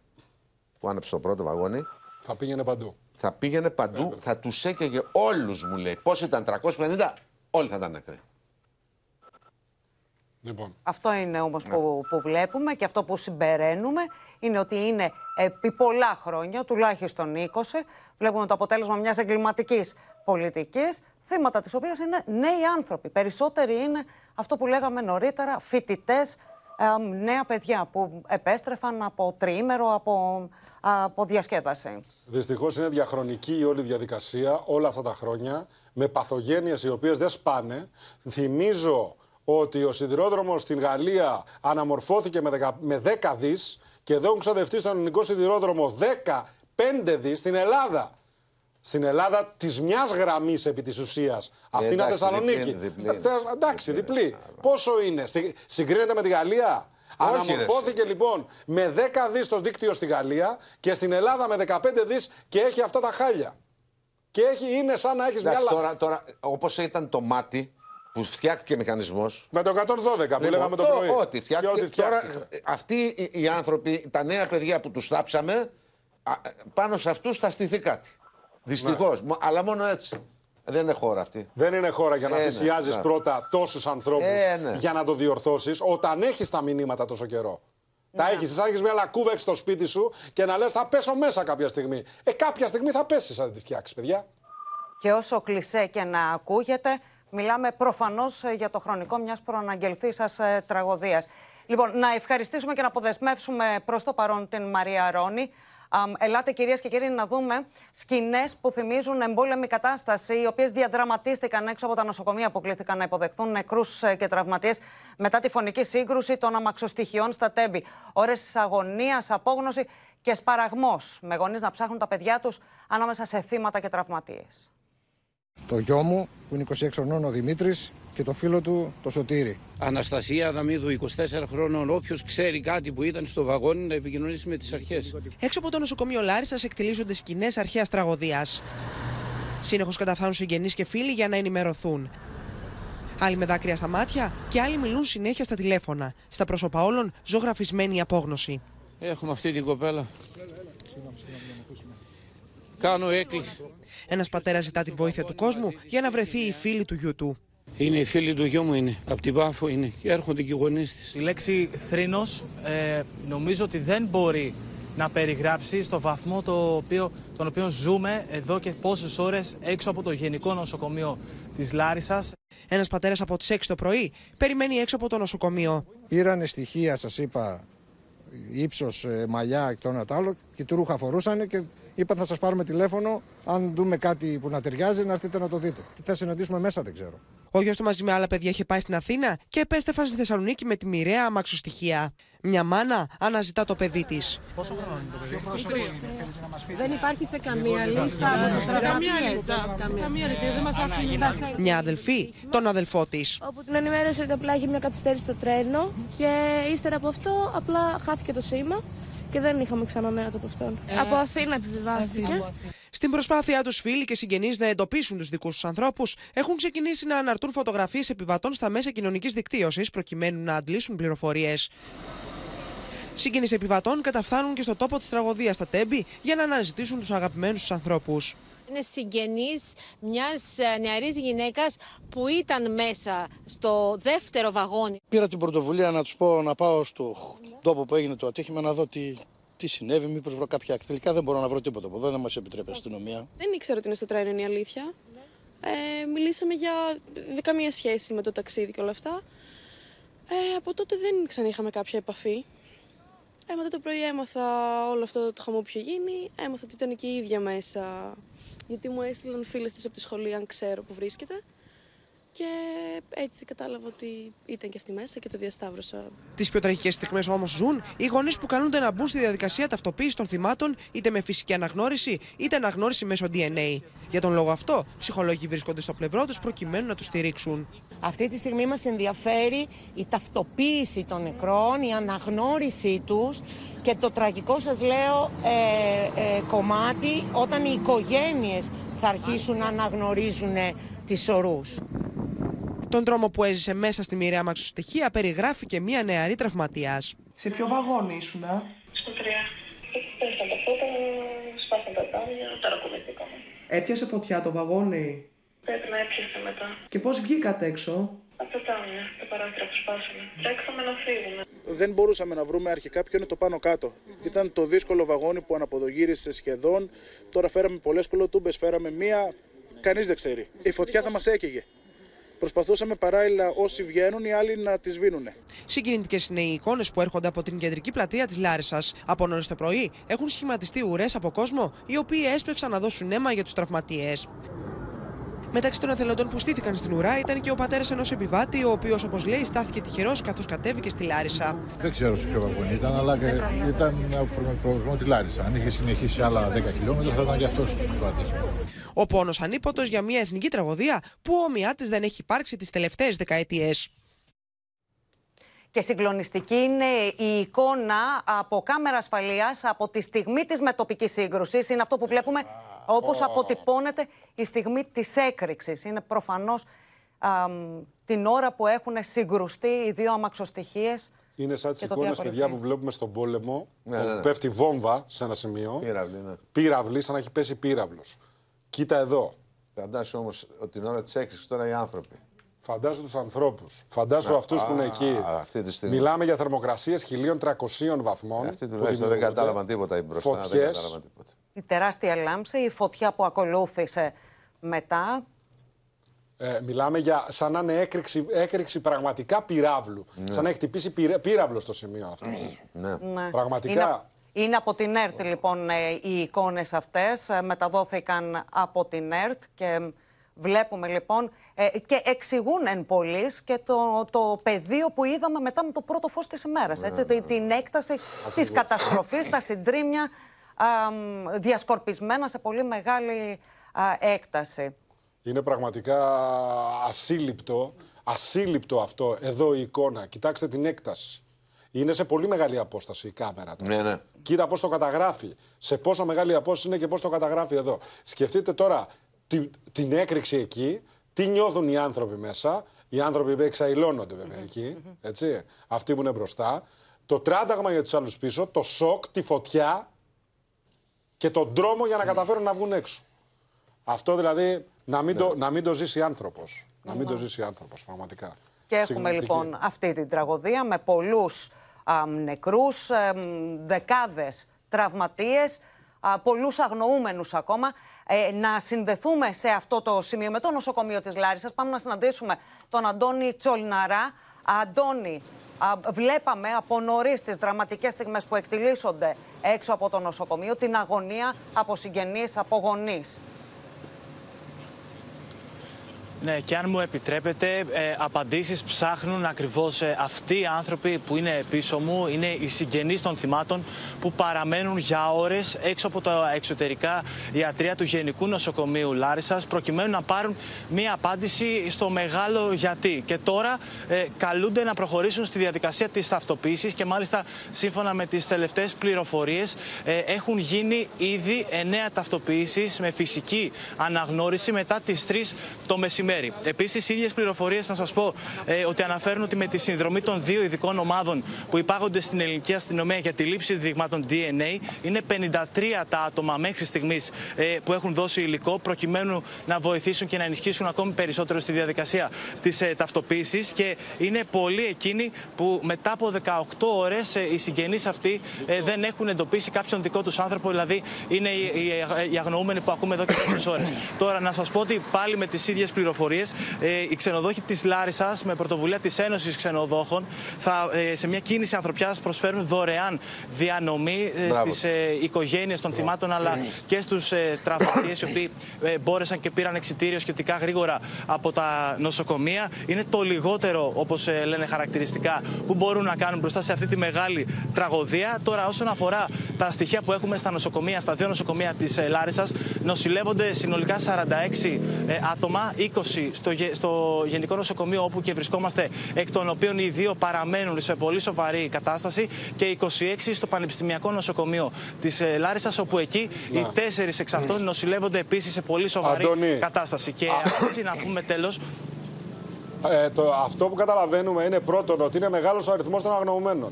που άναψε το πρώτο βαγόνι. Θα πήγαινε παντού. Θα πήγαινε παντού, θα τους έκαιγε όλους, μου λέει. Πώ ήταν, 350, όλοι θα ήταν νεκροί. Λοιπόν. Αυτό είναι όμως που, που βλέπουμε και αυτό που συμπεραίνουμε είναι ότι είναι επί πολλά χρόνια, τουλάχιστον 20, βλέπουμε το αποτέλεσμα μιας εγκληματικής πολιτικής, θύματα της οποίας είναι νέοι άνθρωποι. Περισσότεροι είναι αυτό που λέγαμε νωρίτερα, φοιτητές, νέα παιδιά που επέστρεφαν από τριήμερο, από, από διασκέδαση. Δυστυχώς είναι διαχρονική η όλη διαδικασία όλα αυτά τα χρόνια, με παθογένειες οι οποίες δεν σπάνε. Θυμίζω ότι ο σιδηρόδρομος στην Γαλλία αναμορφώθηκε με 10 δις και εδώ έχουν ξαδευτεί στον ελληνικό σιδηρόδρομο 15 δις στην Ελλάδα. Στην Ελλάδα της μιας γραμμής επί της ουσίας. Αυτή είναι Θεσσαλονίκη. Διπλή, ε, εντάξει, διπλή. Πόσο είναι, συγκρίνεται με τη Γαλλία; Όχι, Αναμορφώθηκε λοιπόν με 10 δις το δίκτυο στη Γαλλία και στην Ελλάδα με 15 δις και έχει αυτά τα χάλια. Και έχει, είναι σαν να έχεις μια. Τώρα, τώρα όπως ήταν το μάτι, που φτιάχτηκε μηχανισμός. Με το 112 που λοιπόν, λέγαμε το πρωί. Ό,τι φτιάχτηκε. Τώρα, αυτοί οι άνθρωποι, τα νέα παιδιά που τους θάψαμε, πάνω σε αυτούς θα στηθεί κάτι. Δυστυχώς. Ναι. Αλλά μόνο έτσι. Δεν είναι χώρα αυτή. Δεν είναι χώρα για να ε, θυσιάζεις ναι, πρώτα τόσους ανθρώπους ε, ναι. για να το διορθώσεις όταν έχεις τα μηνύματα τόσο καιρό. Τα έχεις, σαν έχεις μια λακκούβα στο σπίτι σου και να λες: Θα πέσω μέσα κάποια στιγμή. Ε, κάποια στιγμή θα πέσεις αν τη φτιάξεις, παιδιά. Και όσο κλεισέ και να ακούγεται, Μιλάμε προφανώς ε, για το χρονικό μιας προαναγγελθής σας ε, τραγωδίας. Λοιπόν, να ευχαριστήσουμε και να αποδεσμεύσουμε προς το παρόν την Μαρία Ρόνη. Ελάτε κυρίες και κύριοι να δούμε σκηνές που θυμίζουν εμπόλεμη κατάσταση, οι οποίες διαδραματίστηκαν έξω από τα νοσοκομεία που κλήθηκαν να υποδεχθούν νεκρούς ε, και τραυματίες μετά τη φωνική σύγκρουση των αμαξοστοιχειών στα Τέμπη. Ώρες αγωνίας, απόγνωση και σπαραγμός, με γονείς να ψάχνουν τα παιδιά τους ανάμεσα σε θύματα και τραυματίες το γιο μου που είναι 26 χρονών ο Δημήτρης και το φίλο του το Σωτήρι. Αναστασία Δαμίδου, 24 χρόνων. Όποιος ξέρει κάτι που ήταν στο βαγόνι να επικοινωνήσει με τις αρχές. Έξω από το νοσοκομείο Λάρισας εκτελίζονται σκηνές αρχαίας τραγωδίας. Σύνεχως καταφθάνουν συγγενείς και φίλοι για να ενημερωθούν. Άλλοι με δάκρυα στα μάτια και άλλοι μιλούν συνέχεια στα τηλέφωνα. Στα πρόσωπα όλων ζωγραφισμένη απόγνωση. Έχουμε αυτή την κοπέλα Κάνω έκκληση. Ένας πατέρας ζητά τη βοήθεια του κόσμου για να βρεθεί η φίλη του γιού του. Είναι η φίλη του γιού μου, είναι. Από την Πάφο είναι. Και έρχονται και οι γονείς της. Η λέξη θρήνος ε, νομίζω ότι δεν μπορεί να περιγράψει στο βαθμό το οποίο, τον οποίο ζούμε εδώ και πόσες ώρες έξω από το Γενικό Νοσοκομείο της Λάρισας. Ένας πατέρας από τις 6 το πρωί περιμένει έξω από το νοσοκομείο. Πήρανε στοιχεία, σας είπα, ύψος, ε, μαλλιά και το ένα το άλλο και του ρούχα φορούσαν και είπαν θα σας πάρουμε τηλέφωνο. Αν δούμε κάτι που να ταιριάζει, να έρθετε να το δείτε. Τι θα συναντήσουμε μέσα, δεν ξέρω. Ο γιος του μαζί με άλλα παιδιά είχε πάει στην Αθήνα και επέστρεφαν στη Θεσσαλονίκη με τη μοιραία αμαξοστοιχεία. Μια μάνα αναζητά το παιδί της. Πόσο χρόνο είναι το παιδί, Δεν υπάρχει σε καμία λίστα από του Καμία λίστα. Καμία λίστα. Δεν μα αφήνει. Μια αδελφή, τον αδελφό της. Όπου την ενημέρωσε ότι απλά είχε μια καθυστέρηση στο τρένο και ύστερα από αυτό απλά χάθηκε το σήμα και δεν είχαμε ξανά νέα από αυτόν. Ε, από Αθήνα επιβιβάστηκε. Στην προσπάθειά τους, φίλοι και συγγενείς να εντοπίσουν τους δικούς τους ανθρώπους, έχουν ξεκινήσει να αναρτούν φωτογραφίες επιβατών στα μέσα κοινωνικής δικτύωσης προκειμένου να αντλήσουν πληροφορίες. Συγγενεί επιβατών καταφθάνουν και στο τόπο της τραγωδίας στα Τέμπη για να αναζητήσουν τους αγαπημένους τους ανθρώπους. Είναι συγγενής μιας ε, νεαρής γυναίκας που ήταν μέσα στο δεύτερο βαγόνι. Πήρα την πρωτοβουλία να τους πω να πάω στο τόπο που έγινε το ατύχημα να δω τι, τι συνέβη, μήπως βρω κάποια άκρη. Τελικά δεν μπορώ να βρω τίποτα από εδώ, δεν μας επιτρέπει η αστυνομία. Δεν ήξερα ότι είναι στο τρένο, είναι η αλήθεια. Ε, μιλήσαμε για καμία σχέση με το ταξίδι και όλα αυτά. Ε, από τότε δεν ξανά είχαμε κάποια επαφή. Ε, μετά το πρωί έμαθα όλο αυτό το χαμό που είχε γίνει. Έμαθα ότι ήταν και η ίδια μέσα. Γιατί μου έστειλαν φίλες της από τη σχολή, αν ξέρω που βρίσκεται. Και έτσι κατάλαβα ότι ήταν και αυτή μέσα και το διασταύρωσα. Τις πιο τραγικές στιγμές όμως ζουν οι γονείς που καλούνται να μπουν στη διαδικασία ταυτοποίησης των θυμάτων είτε με φυσική αναγνώριση είτε αναγνώριση μέσω DNA. Για τον λόγο αυτό, ψυχολόγοι βρίσκονται στο πλευρό τους προκειμένου να τους στηρίξουν. Αυτή τη στιγμή μας ενδιαφέρει η ταυτοποίηση των νεκρών, η αναγνώρισή τους και το τραγικό σας λέω ε, ε, κομμάτι όταν οι οικογένειες θα αρχίσουν να αναγνωρίζουν τις ορούς. Τον τρόμο που έζησε μέσα στη μοιραία μαξοστοιχεία περιγράφει και μία νεαρή τραυματίας. Σε ποιο βαγόνι ήσουνα; Στο 3. Πέσαν τα φώτα, σπάσαν τα τάμια, ταρακουμηθήκαμε. Έπιασε φωτιά το βαγόνι; Πρέπει να έπιασε μετά. Και πώς βγήκατε έξω; Από τα τάμια, τα παράθυρα που σπάσανε. Τρέξαμε να φύγουμε. Δεν μπορούσαμε να βρούμε αρχικά ποιο είναι το πάνω κάτω. Ήταν το δύσκολο βαγόνι που αναποδογύρισε σχεδόν. Τώρα φέραμε πολλές κολοτούμπες, φέραμε μία. Κανείς δεν ξέρει. Η φωτιά θα μας έκαιγε. Προσπαθούσαμε παράλληλα όσοι βγαίνουν οι άλλοι να τις σβήνουν. Συγκινητικές είναι οι εικόνες που έρχονται από την κεντρική πλατεία της Λάρισας. Από νωρίς το πρωί έχουν σχηματιστεί ουρές από κόσμο οι οποίοι έσπευσαν να δώσουν αίμα για τους τραυματίες. Μεταξύ των εθελοντών που στήθηκαν στην ουρά ήταν και ο πατέρας ενός επιβάτη, ο οποίος, όπως λέει, στάθηκε τυχερός καθώς κατέβηκε στη Λάρισα. Δεν ξέρω σε ποιο βαγόνι ήταν, αλλά ήταν με προορισμό της Λάρισα. Αν είχε συνεχίσει άλλα 10 χιλιόμετρα, θα ήταν και αυτός στο Ο πόνος ανίποτο για μια εθνική τραγωδία που όμοιά της δεν έχει υπάρξει τις τελευταίες δεκαετίες. Και συγκλονιστική είναι η εικόνα από κάμερα ασφαλείας από τη στιγμή της μετοπικής σύγκρουσης. Είναι αυτό που βλέπουμε όπως αποτυπώνεται η στιγμή της έκρηξης. Είναι προφανώς την ώρα που έχουν συγκρουστεί οι δύο αμαξοστοιχίες. Είναι σαν τις εικόνες, παιδιά, που βλέπουμε στον πόλεμο. Ναι, ναι, ναι. Πέφτει βόμβα σε ένα σημείο. Πύραυλη, ναι. Πύραυλη, σαν να έχει πέσει πύραυλος. Κοίτα εδώ. Φαντάσου όμως ότι την ώρα της έκρηξης τώρα οι άνθρωποι. Φαντάσου τους ανθρώπους. Φαντάσου αυτούς που είναι εκεί. Αυτή τη στιγμή. Μιλάμε για θερμοκρασίες 1300 βαθμών. Αυτοί τουλάχιστον δεν κατάλαβαν τίποτα οι μπροστά. Φωτιές, η τεράστια λάμψη, η φωτιά που ακολούθησε μετά. Ε, μιλάμε για σαν να είναι έκρηξη, έκρηξη πραγματικά πυράβλου. Ναι. Σαν να έχει χτυπήσει πύραυλο στο σημείο αυτό. Ναι. ναι. Πραγματικά. Είναι, είναι από την ΕΡΤ λοιπόν ε, οι εικόνες αυτές. Ε, μεταδόθηκαν από την ΕΡΤ και βλέπουμε λοιπόν και εξηγούν εν πολλής και το, το πεδίο που είδαμε μετά με το πρώτο φως της ημέρας. Ναι, έτσι, ναι. Την έκταση Ακριβώς. της καταστροφής, τα συντρίμια διασκορπισμένα σε πολύ μεγάλη έκταση. Είναι πραγματικά ασύλληπτο, ασύλληπτο αυτό εδώ η εικόνα. Κοιτάξτε την έκταση. Είναι σε πολύ μεγάλη απόσταση η κάμερα. Ναι, ναι. Κοίτα πώς το καταγράφει. Σε πόσο μεγάλη απόσταση είναι και πώς το καταγράφει εδώ. Σκεφτείτε τώρα την, την έκρηξη εκεί, τι νιώθουν οι άνθρωποι μέσα. Οι άνθρωποι που εξαϊλώνονται βέβαια εκεί, έτσι, αυτοί που είναι μπροστά. Το τράνταγμα για τους άλλους πίσω, το σοκ, τη φωτιά, και τον τρόμο για να καταφέρουν να βγουν έξω. Αυτό δηλαδή να μην, το, Ναι. να μην το ζήσει άνθρωπος. Να μην το ζήσει άνθρωπος, πραγματικά. Και έχουμε Συγκινητική. λοιπόν αυτή την τραγωδία με πολλούς α, νεκρούς, ε, μ, δεκάδες τραυματίες, α, πολλούς αγνοούμενους ακόμα. Ε, να συνδεθούμε σε αυτό το σημείο με το νοσοκομείο της Λάρισας. Πάμε να συναντήσουμε τον Αντώνη Τσολναρά. Αντώνη, α, βλέπαμε από νωρίς τις δραματικές στιγμές που εκτιλήσονται έξω από το νοσοκομείο, την αγωνία από συγγενείς, από γονείς. Ναι, και αν μου επιτρέπετε, ε, απαντήσεις ψάχνουν ακριβώς ε, αυτοί οι άνθρωποι που είναι πίσω μου, είναι οι συγγενείς των θυμάτων που παραμένουν για ώρες έξω από τα εξωτερικά ιατρία του Γενικού Νοσοκομείου Λάρισας προκειμένου να πάρουν μία απάντηση στο μεγάλο γιατί. Και τώρα ε, καλούνται να προχωρήσουν στη διαδικασία της ταυτοποίησης και μάλιστα σύμφωνα με τις τελευταίες πληροφορίες ε, έχουν γίνει ήδη εννέα ταυτοποιήσεις με φυσική αναγνώριση μετά τις 3 το μεσημέρι. Επίσης, ίδιες πληροφορίες να σας πω ε, ότι αναφέρουν ότι με τη συνδρομή των δύο ειδικών ομάδων που υπάγονται στην ελληνική αστυνομία για τη λήψη δειγμάτων DNA, είναι 53 τα άτομα μέχρι στιγμής ε, που έχουν δώσει υλικό προκειμένου να βοηθήσουν και να ενισχύσουν ακόμη περισσότερο στη διαδικασία της ε, ταυτοποίησης. Και είναι πολλοί εκείνοι που μετά από 18 ώρες οι συγγενείς αυτοί ε, δεν έχουν εντοπίσει κάποιον δικό τους άνθρωπο, δηλαδή είναι οι, οι, οι αγνοούμενοι που ακούμε εδώ και 4 ώρες. Τώρα, να σας πω ότι πάλι με τις ίδιες πληροφορίες, ε, οι ξενοδόχοι της Λάρισας, με πρωτοβουλία της Ένωσης Ξενοδόχων, θα, ε, σε μια κίνηση ανθρωπιάς προσφέρουν δωρεάν διανομή ε, Μπράβο. στις ε, οικογένειες των θυμάτων αλλά και στους ε, τραυματίες οι οποίοι ε, μπόρεσαν και πήραν εξιτήριο σχετικά γρήγορα από τα νοσοκομεία. Είναι το λιγότερο, όπως λένε χαρακτηριστικά, που μπορούν να κάνουν μπροστά σε αυτή τη μεγάλη τραγωδία. Τώρα, όσον αφορά τα στοιχεία που έχουμε στα νοσοκομεία, στα δύο νοσοκομεία της Λάρισας, νοσηλεύονται συνολικά 46 ε, άτομα, 20 στο, γε- στο Γενικό Νοσοκομείο όπου και βρισκόμαστε, εκ των οποίων οι δύο παραμένουν σε πολύ σοβαρή κατάσταση και 26 στο Πανεπιστημιακό Νοσοκομείο της Λάρισας, όπου εκεί οι τέσσερις εξ αυτών νοσηλεύονται επίσης σε πολύ σοβαρή Αντώνη. κατάσταση. Και αρχίζει να πούμε τέλος Ε, το, αυτό που καταλαβαίνουμε είναι πρώτον ότι είναι μεγάλος ο αριθμός των αγνοωμένων.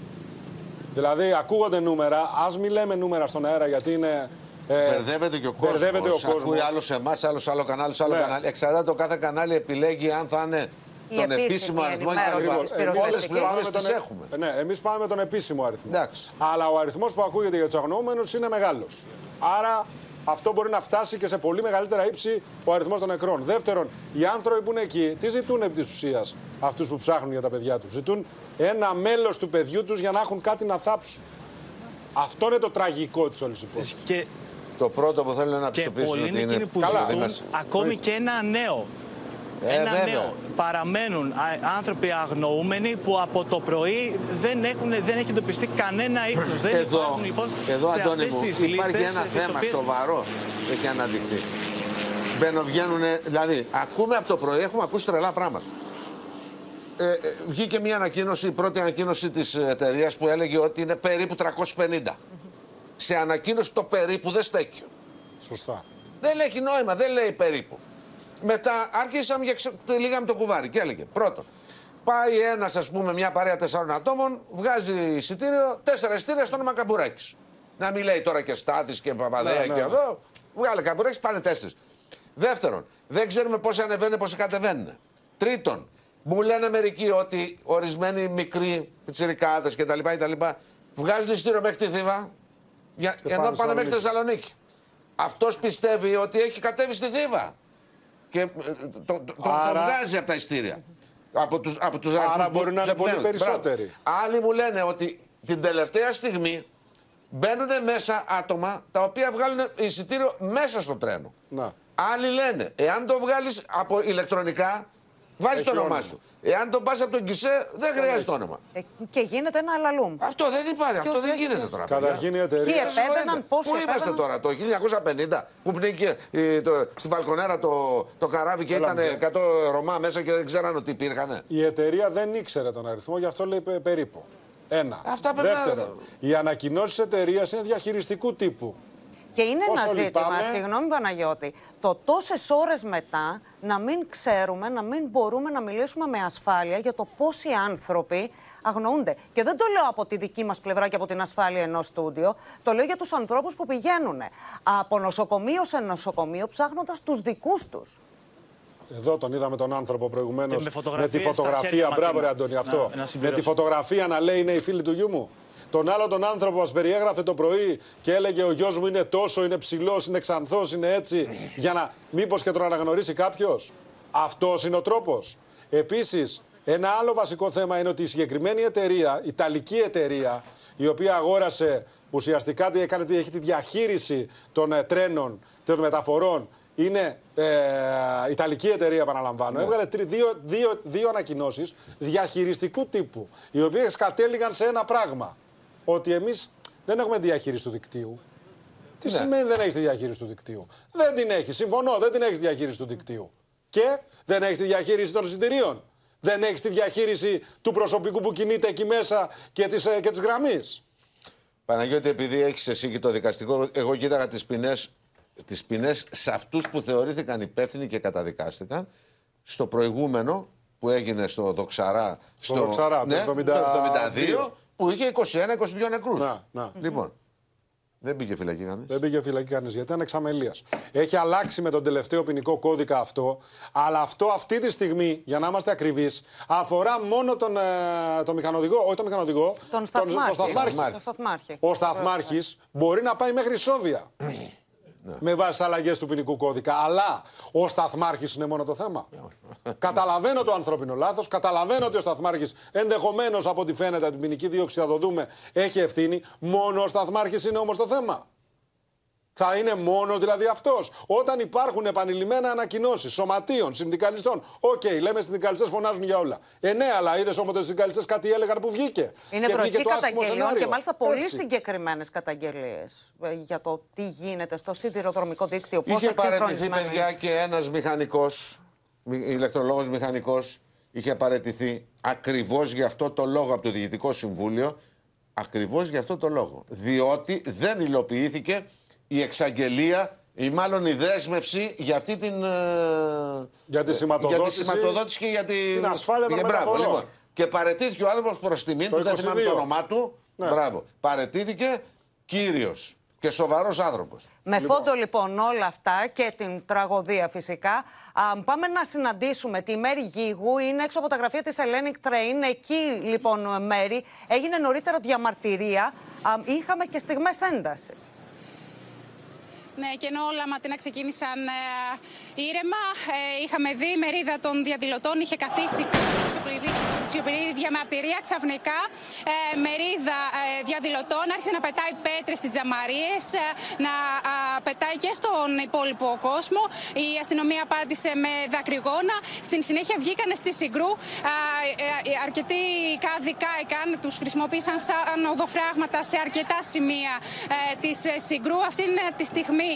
Δηλαδή, ακούγονται νούμερα. Α μην λέμε νούμερα στον αέρα γιατί είναι. Ε, Μπερδεύεται και ο κόσμος. μπερδεύεται ο κόσμος. Ακούει άλλος σε εμάς, άλλος σε άλλο κανάλι, σε άλλο Ναι. κανάλι. Εξαρτάται το κάθε κανάλι επιλέγει αν θα είναι Η τον επίσημη επίσημο αριθμό ή ενημέρωση τα της λοιπά. Όλε τις πυροσβεστικής. πληροφορίε Πάμε τι τον- έχουμε. Ε, Ναι, εμείς πάμε με τον επίσημο αριθμό. Εντάξει. Αλλά ο αριθμός που ακούγεται για τους αγνοούμενους είναι μεγάλος. Άρα αυτό μπορεί να φτάσει και σε πολύ μεγαλύτερα ύψη ο αριθμός των νεκρών. Δεύτερον, οι άνθρωποι που είναι εκεί, τι ζητούν επί της ουσίας αυτούς που ψάχνουν για τα παιδιά τους; Ζητούν ένα μέλος του παιδιού τους για να έχουν κάτι να θάψουν. Αυτό είναι το τραγικό της όλης υπόθεσης. και Το πρώτο που θέλουν να Και πιστοποιήσουν πολλοί ότι είναι είναι εκείνοι που Καλά, ζητούν είμαστε. ακόμη και ένα νέο. Ε, ένα βέβαια. νέο. Παραμένουν α, άνθρωποι αγνοούμενοι που από το πρωί δεν, έχουν, δεν έχει εντοπιστεί κανένα ίχνος. Δεν Εδώ, υπάρχουν λοιπόν εδώ σε Αντώνη αυτές μου, τις υπάρχει λίστες, ένα τις θέμα οποίες- σοβαρό που έχει αναδειχθεί. Μπαίνουν, βγαίνουν, δηλαδή, ακούμε από το πρωί, έχουμε ακούσει τρελά πράγματα. Ε, ε, βγήκε μια ανακοίνωση, η πρώτη ανακοίνωση της εταιρείας που έλεγε ότι είναι περίπου 350. Σε ανακοίνωση το περίπου δεν στέκει. Σωστά. Δεν έχει νόημα, δεν λέει περίπου. Μετά άρχισαμε και ξε- λίγαμε το κουβάρι και έλεγε πρώτον, πάει ένας, ας πούμε, μια παρέα τεσσάρων ατόμων, βγάζει εισιτήριο, τέσσερα εισιτήρια στο όνομα Καμπουράκη. Να μην λέει τώρα και Στάθης και Παπαδέα Ναι, ναι, και ναι. εδώ. Βγάλε Καμπουράκη, πάνε τέσσερις. Δεύτερον, δεν ξέρουμε πόσοι ανεβαίνουν, πόσοι κατεβαίνουν. Τρίτον, μου λένε μερικοί ότι ορισμένοι μικροί πιτσιρικάδες κτλ. κτλ. βγάζουν εισιτήριο μέχρι τη Θήβα, για, Και ενώ πάνε πάνε μέχρι τη Θεσσαλονίκη. Θεσσαλονίκη. Αυτός πιστεύει ότι έχει κατέβει στη Θήβα. Και ε, το, το, το- το Άρα- βγάζει από τα ειστήρια. Από τους, από τους Άρα αριθμούς που μπορεί να τους είναι πολύ επιμένουν. περισσότεροι. Μπράβο. Άλλοι μου λένε ότι την τελευταία στιγμή μπαίνουν μέσα άτομα τα οποία βγάλουν εισιτήριο μέσα στο τρένο. Να. Άλλοι λένε, εάν το βγάλεις από ηλεκτρονικά, βάζεις Έχει το όνομά όνομα. σου. Εάν το πας από τον κισέ, δεν χρειάζεται όνομα. Ε, και γίνεται ένα αλαλούμ. Αυτό δεν υπάρχει, αυτό Ποιος δεν έχει γίνεται δώσει. τώρα. Καταρχήν η παιδιά. εταιρεία. Ποιοι Δεν συγχωρείτε. επέβαιναν, πόσοι Πού είμαστε επέβαιναν; τώρα, το 1950 που πνίγηκε ε, το, στη Βαλκονέρα το, το καράβι και Έλα, ήταν μπε. 100 Ρωμά μέσα και δεν ξέραν ότι υπήρχαν. Η εταιρεία δεν ήξερε τον αριθμό, γι' αυτό λέει πε- περίπου. Ένα. Αυτά πρέπει να- Δεύτερον, οι ανακοινώσεις εταιρείας είναι διαχειριστικού τύπου. Και είναι Όσο ένα ζήτημα, λυπάμαι- συγγνώμη Παναγιώτη, το τόσες ώρες μετά να μην ξέρουμε, να μην μπορούμε να μιλήσουμε με ασφάλεια για το πόσοι άνθρωποι αγνοούνται. Και δεν το λέω από τη δική μας πλευρά και από την ασφάλεια ενός στούντιο. Το λέω για τους ανθρώπους που πηγαίνουν από νοσοκομείο σε νοσοκομείο ψάχνοντας τους δικούς τους. Εδώ τον είδαμε τον άνθρωπο προηγουμένως. Με, με, τη φωτογραφία. Μπράβο, ρε Αντώνη, αυτό. Να, με τη φωτογραφία να λέει είναι η φίλη του γιού μου. Τον άλλο τον άνθρωπο μας περιέγραφε το πρωί και έλεγε ο γιος μου είναι τόσο, είναι ψηλός, είναι ξανθός, είναι έτσι. Για να μήπως και τον αναγνωρίσει κάποιος. Αυτός είναι ο τρόπος. Επίσης, ένα άλλο βασικό θέμα είναι ότι η συγκεκριμένη εταιρεία, η Ιταλική εταιρεία, η οποία αγόρασε ουσιαστικά έκανε, έχει τη διαχείριση των ε, τρένων, των μεταφορών, είναι ε, Ιταλική εταιρεία, επαναλαμβάνω. Ναι. Έβγαλε δύο, δύο, δύο ανακοινώσεις διαχειριστικού τύπου, οι οποίες κατέληγαν σε ένα πράγμα. Ότι εμείς δεν έχουμε διαχείριση του δικτύου. Τι ναι. σημαίνει δεν έχεις τη διαχείριση του δικτύου; Δεν την έχεις. Συμφωνώ, δεν την έχεις τη διαχείριση του δικτύου. Και δεν έχεις τη διαχείριση των εισιτηρίων. Δεν έχεις τη διαχείριση του προσωπικού που κινείται εκεί μέσα και της ε, και της γραμμής. Παναγιώτη, επειδή έχεις εσύ και το δικαστικό, εγώ κοίταγα τις ποινές τις ποινές σε αυτούς που θεωρήθηκαν υπεύθυνοι και καταδικάστηκαν στο προηγούμενο που έγινε στο Δοξαρά στο, στο Δοξαρά, ναι, το 72 που είχε 21-22 νεκρούς. Να, να. Λοιπόν, δεν πήγε φυλακή κανείς. Δεν πήγε φυλακή κανείς γιατί ήταν εξαμελίας. Έχει αλλάξει με τον τελευταίο ποινικό κώδικα αυτό. Αλλά αυτό αυτή τη στιγμή, για να είμαστε ακριβείς, αφορά μόνο τον, ε, τον μηχανοδηγό, όχι τον μηχανοδηγό. Τον σταθμάρχη. Τον, σταθμάρχη. Ο σταθμάρχης μπορεί να πάει μέχρι Σόβια. Ναι. Με βάση τι αλλαγές του ποινικού κώδικα. Αλλά ο σταθμάρχης είναι μόνο το θέμα. καταλαβαίνω το ανθρώπινο λάθος. Καταλαβαίνω ότι ο σταθμάρχης ενδεχομένως από ό,τι φαίνεται την ποινική δίωξη θα το δούμε έχει ευθύνη. Μόνο ο σταθμάρχης είναι όμως το θέμα. Θα είναι μόνος δηλαδή αυτός. Όταν υπάρχουν επανειλημμένα ανακοινώσεις σωματείων, συνδικαλιστών. OK, okay, λέμε συνδικαλιστές φωνάζουν για όλα. Ε, ναι, αλλά είδες όμως ότι οι συνδικαλιστές κάτι έλεγαν που βγήκε. Είναι και βροχή καταγγελιών και μάλιστα πολύ συγκεκριμένες καταγγελίες ε, για το τι γίνεται στο σιδηροδρομικό δίκτυο. Είχε παραιτηθεί, παιδιά, και ένας μηχανικός, ηλεκτρολόγος μηχανικός, είχε παραιτηθεί ακριβώς για αυτό το λόγο από το Διοικητικό Συμβούλιο. Ακριβώς για αυτό το λόγο. Διότι δεν υλοποιήθηκε η εξαγγελία ή μάλλον η δέσμευση για αυτή την. Ε, για τη σηματοδότηση, για τη σηματοδότηση και για την, την ασφάλεια των μπράβο, λοιπόν. Και παρετήθηκε ο άνθρωπος προς τιμή του, δεν θυμάμαι το όνομά του. Ναι. Μπράβο. Παρετήθηκε κύριος και σοβαρός άνθρωπος. Με λοιπόν. φόντο λοιπόν όλα αυτά και την τραγωδία φυσικά. Α, πάμε να συναντήσουμε τη Μέρη Γίγου. Είναι έξω από τα γραφεία της Hellenic Train. Εκεί λοιπόν, Μέρη, έγινε νωρίτερα διαμαρτυρία. Α, είχαμε και στιγμές έντασης. Ναι, και ενώ όλα ματίνα ξεκίνησαν ε, ήρεμα, ε, είχαμε δει η μερίδα των διαδηλωτών είχε καθίσει σιωπηρή, σιωπηρή διαμαρτυρία. Ξαφνικά ε, μερίδα ε, διαδηλωτών άρχισε να πετάει πέτρες στις τζαμαρίες, ε, να πετάει και στον υπόλοιπο κόσμο. Η αστυνομία απάντησε με δακρυγόνα. Στην συνέχεια βγήκαν στη Συγκρού. αρκετοί κάδοι κάηκαν, τους χρησιμοποίησαν σαν οδοφράγματα σε αρκετά σημεία της Συγκρού. Αυτή τη στιγμή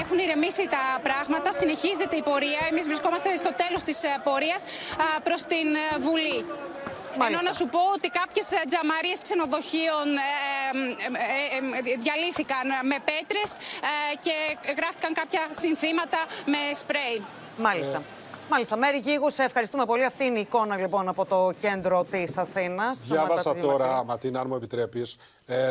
έχουν ηρεμήσει τα πράγματα, συνεχίζεται η πορεία. Εμείς βρισκόμαστε στο τέλος της ε, πορείας προς την ε, Βουλή. Ενώ να σου πω ότι κάποιες ε, τζαμαρίες ξενοδοχείων διαλύθηκαν με πέτρες και γράφτηκαν κάποια συνθήματα με σπρέι. Μάλιστα. Μάλιστα. Μέρη Γίγου, σε ευχαριστούμε πολύ. Αυτή είναι η εικόνα λοιπόν από το κέντρο της Αθήνας. Διάβασα τώρα, Ματίνα, αν μου επιτρέπεις,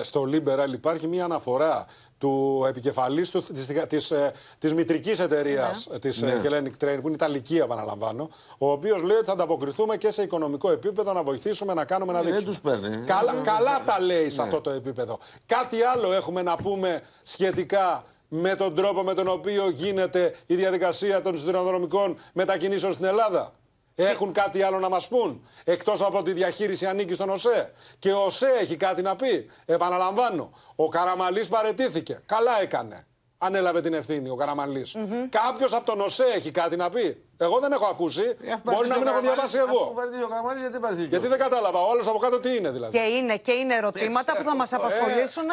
στο Liberal υπάρχει μία αναφορά του επικεφαλής του, της, της, ε, της μητρικής εταιρείας ναι. της ε, ναι. Hellenic Train, που είναι Ιταλική επαναλαμβάνω, ο οποίος λέει ότι θα ανταποκριθούμε και σε οικονομικό επίπεδο να βοηθήσουμε να κάνουμε να ναι, δείξουμε. Δεν τους παίρνει. Καλά, καλά τα λέει σε αυτό το επίπεδο. Κάτι άλλο έχουμε να πούμε σχετικά με τον τρόπο με τον οποίο γίνεται η διαδικασία των σιδηροδρομικών μετακινήσεων στην Ελλάδα. Έχουν κάτι άλλο να μας πούν, εκτός από τη διαχείριση ανήκει στον ΟΣΕ. Και ο ΟΣΕ έχει κάτι να πει. Επαναλαμβάνω, ο Καραμαλής παρετήθηκε. Καλά έκανε. Ανέλαβε την ευθύνη ο Καραμαλής. Mm -hmm. Κάποιος από τον ΟΣΕ έχει κάτι να πει. Εγώ δεν έχω ακούσει. Ε, Μπορεί να μην έχω διαβάσει εγώ. γιατί, γιατί δεν κατάλαβα. Ο άλλος από κάτω τι είναι δηλαδή. Και είναι, και είναι ερωτήματα που θα μας απασχολήσουν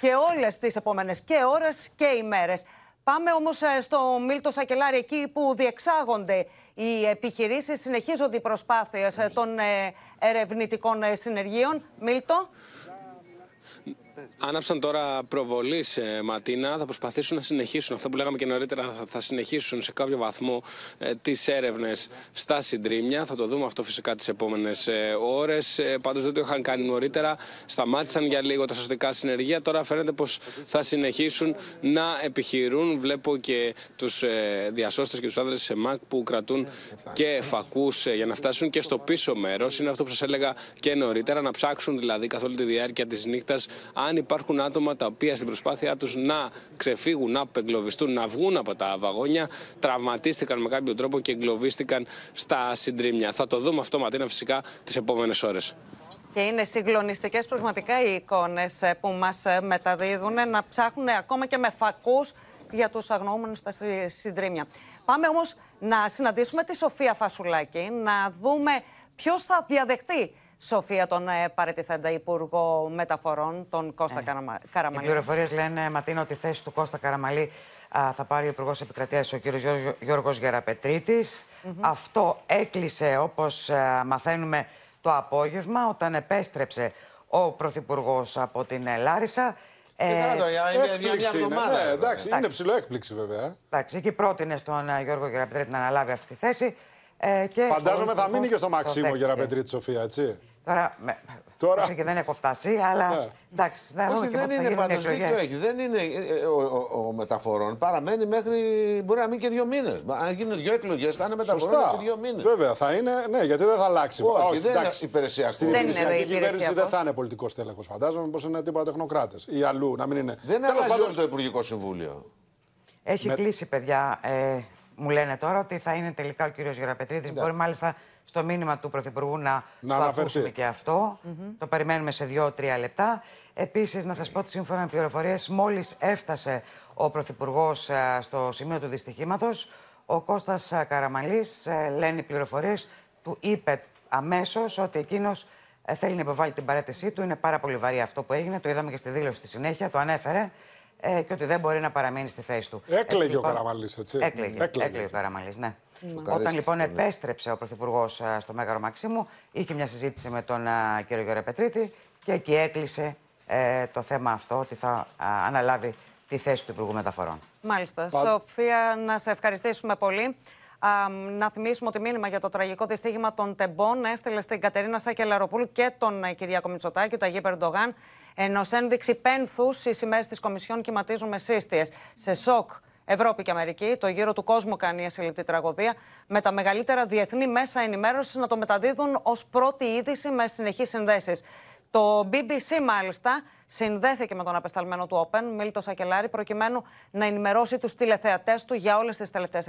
και όλες τις επόμενες και ώρες και ημέρες. Πάμε όμως ε, στο Μίλτο Σακελάρη, εκεί που διεξάγονται οι επιχειρήσεις, συνεχίζονται οι προσπάθειες ε, των ε, ερευνητικών συνεργείων. Μίλτο. Άναψαν τώρα προβολής, ε, Ματίνα. Θα προσπαθήσουν να συνεχίσουν αυτό που λέγαμε και νωρίτερα. Θα, θα συνεχίσουν σε κάποιο βαθμό ε, τις έρευνες στα συντρίμια. Θα το δούμε αυτό φυσικά τις επόμενες ε, ώρες. Ε, Πάντως δεν το είχαν κάνει νωρίτερα. Σταμάτησαν για λίγο τα σωστικά συνεργεία. Τώρα φαίνεται πως θα συνεχίσουν να επιχειρούν. Βλέπω και τους ε, διασώστες και τους άντρε σε ΜΑΚ που κρατούν και φακούς ε, για να φτάσουν και στο πίσω μέρος. Είναι αυτό που σας έλεγα και νωρίτερα. Να ψάξουν δηλαδή καθ' όλη τη διάρκεια της νύχτας αν υπάρχουν άτομα τα οποία στην προσπάθειά τους να ξεφύγουν, να απεγκλωβιστούν, να βγουν από τα βαγόνια, τραυματίστηκαν με κάποιο τρόπο και εγκλωβίστηκαν στα συντρίμια. Θα το δούμε αυτό, Ματίνα, φυσικά τις επόμενες ώρες. Και είναι συγκλονιστικές πραγματικά οι εικόνες που μας μεταδίδουν να ψάχνουν ακόμα και με φακούς για τους αγνοούμενους στα συ- συντρίμια. Πάμε όμως να συναντήσουμε τη Σοφία Φασουλάκη, να δούμε ποιος θα διαδεχτεί. Σοφία, τον ε, παρετηθέντα Υπουργό Μεταφορών, τον Κώστα Καραμα- Οι Καραμαλή. πληροφορίες λένε, Ματίνα, ότι η θέση του Κώστα Καραμαλή α, θα πάρει ο Υπουργός Επικρατείας, ο κ. Γιώργο Γεραπετρίτης. Αυτό έκλεισε, όπως μαθαίνουμε, το απόγευμα, όταν επέστρεψε ο Πρωθυπουργός από την ε, Λάρισα. Ε, καλά τώρα, για μια- μια- μια Έκπληξη είναι. εβδομάδα. Ναι, εντάξει, είναι Εντάξει. ψηλό έκπληξη βέβαια. ε. Εντάξει, εκεί πρότεινε στον ε, Γιώργο Γεραπετρίτη να αναλάβει αυτή τη θέση. Ε, και ο Φαντάζομαι θα Υπουργός μείνει και στο το Μαξίμο δέχτηκε. Γεραπετρίτη Σοφία, έτσι. Τώρα, με, Τώρα- μέχρι και δεν έχω φτάσει, αλλά Ναι. εντάξει, θα δούμε Όχι, και δεν πότε θα είναι γίνουν οι πάντω εκλογές. δίκιο έχει. Δεν είναι ε, ε, ο, ο, ο μεταφορών. Παραμένει μέχρι. Μπορεί να μείνει και δύο μήνες. Αν γίνουν δύο εκλογές, θα είναι μεταφορών Σωστά. και δύο μήνες. Βέβαια, θα είναι, ναι, γιατί δεν θα αλλάξει. Όχι, δεν είναι εντάξει. υπηρεσιακό. Στην Δεν είναι υπηρεσιακή υπηρεσιακό. κυβέρνηση δεν θα είναι πολιτικός τέλεχο. Φαντάζομαι πως είναι τίποτα τεχνοκράτες ή αλλού να μην είναι. Δεν Τέλος αλλάζει πάντων, όλο το Υπουργικό Συμβούλιο. Έχει Με- κλείσει, παιδιά. Ε, μου λένε τώρα ότι θα είναι τελικά ο κύριος Γεραπετρίτης. Μπορεί μάλιστα στο μήνυμα του Πρωθυπουργού να, Να το αναφερθεί. ακούσουμε και αυτό. Το περιμένουμε σε δύο-τρία λεπτά. Επίσης, να σας πω ότι σύμφωνα με πληροφορίες, μόλις έφτασε ο Πρωθυπουργός στο σημείο του δυστυχήματος, ο Κώστας ε, Καραμαλής, ε, λένε οι πληροφορίες, του είπε αμέσως ότι εκείνος ε, θέλει να υποβάλει την παρέτησή του. Είναι πάρα πολύ βαρύ αυτό που έγινε. Το είδαμε και στη δήλωση στη συνέχεια. Το ανέφερε ε, και ότι δεν μπορεί να παραμείνει στη θέση του. Έκλαιγε Έτσι, ο λοιπόν, Καραμαλής, έτσι. Έκλαιγε, Έκλαιγε. έκλαιγε ο Καραμαλής, ναι. Στο Όταν καρέσι, λοιπόν ναι. επέστρεψε ο Πρωθυπουργός στο Μέγαρο Μαξίμου, είχε μια συζήτηση με τον α, κύριο Γεραπετρίτη και εκεί έκλεισε ε, το θέμα αυτό ότι θα α, αναλάβει τη θέση του Υπουργού Μεταφορών. Μάλιστα. Πα- Σοφία, να σε ευχαριστήσουμε πολύ. Α, να θυμίσουμε ότι μήνυμα για το τραγικό δυστύχημα των Τεμπών έστειλε στην Κατερίνα Σάκελαροπούλου και τον ε, Κυριάκο Μητσοτάκη, το Αγίου Περντογάν, ενώ σε ένδειξη πένθους οι σημαίες της Κομισιόν κυματίζουν με σύστιες. Σε σοκ Ευρώπη και Αμερική, το γύρο του κόσμου κάνει η ασυλληπτή τραγωδία, με τα μεγαλύτερα διεθνή μέσα ενημέρωσης να το μεταδίδουν ως πρώτη είδηση με συνεχείς συνδέσεις. Το BBC μάλιστα συνδέθηκε με τον απεσταλμένο του Open, Μίλτος Σακελάρη, προκειμένου να ενημερώσει τους τηλεθεατές του για όλες τις τελευταίες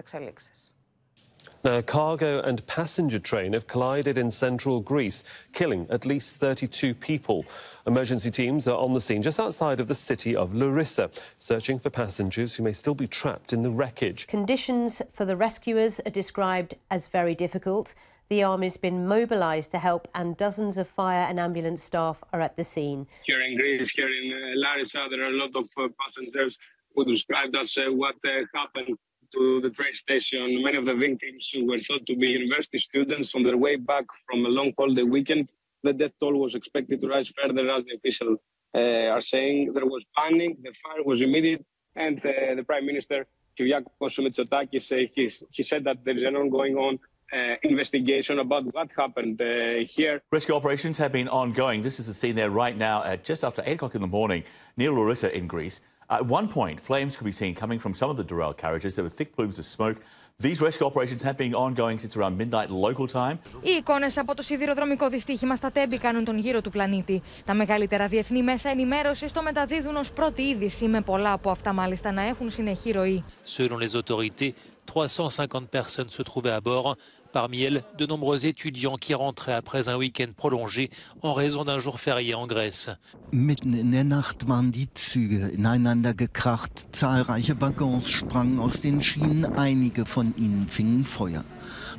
Now, a cargo and passenger train have collided in central Greece, killing at least 32 people. Emergency teams are on the scene just outside of the city of Larissa, searching for passengers who may still be trapped in the wreckage. Conditions for the rescuers are described as very difficult. The army's been mobilised to help, and dozens of fire and ambulance staff are at the scene. Here in Greece, here in uh, Larissa, there are a lot of uh, passengers who described us uh, what uh, happened to the train station. Many of the victims were thought to be university students on their way back from a long holiday weekend. The death toll was expected to rise further, as the officials uh, are saying. There was panic, the fire was immediate, and uh, the Prime Minister, Kyriakos Mitsotakis, uh, he, he said that there is an ongoing on uh, investigation about what happened uh, here. Rescue operations have been ongoing. This is the scene there right now at just after 8 o'clock in the morning near Larissa in Greece. At one point, flames could be seen coming from some of the derailed carriages. There were thick plumes of smoke. These rescue operations have been ongoing since around midnight local time. Οι εικόνε από το σιδηροδρομικό δυστύχημα στα Τέμπη κάνουν τον γύρο του πλανήτη. Τα μεγαλύτερα διεθνή μέσα ενημέρωση το μεταδίδουν ω πρώτη είδηση, με πολλά από αυτά μάλιστα να έχουν συνεχή ροή. Selon les autorités, 350 personnes se trouvaient à bord. Parmi elles, de nombreux étudiants qui rentraient après un week-end prolongé en raison d'un jour férié en Grèce. Mitten in der Nacht waren die Züge ineinander gekracht. Zahlreiche Waggons sprangen aus den Schienen, einige von ihnen fingen Feuer.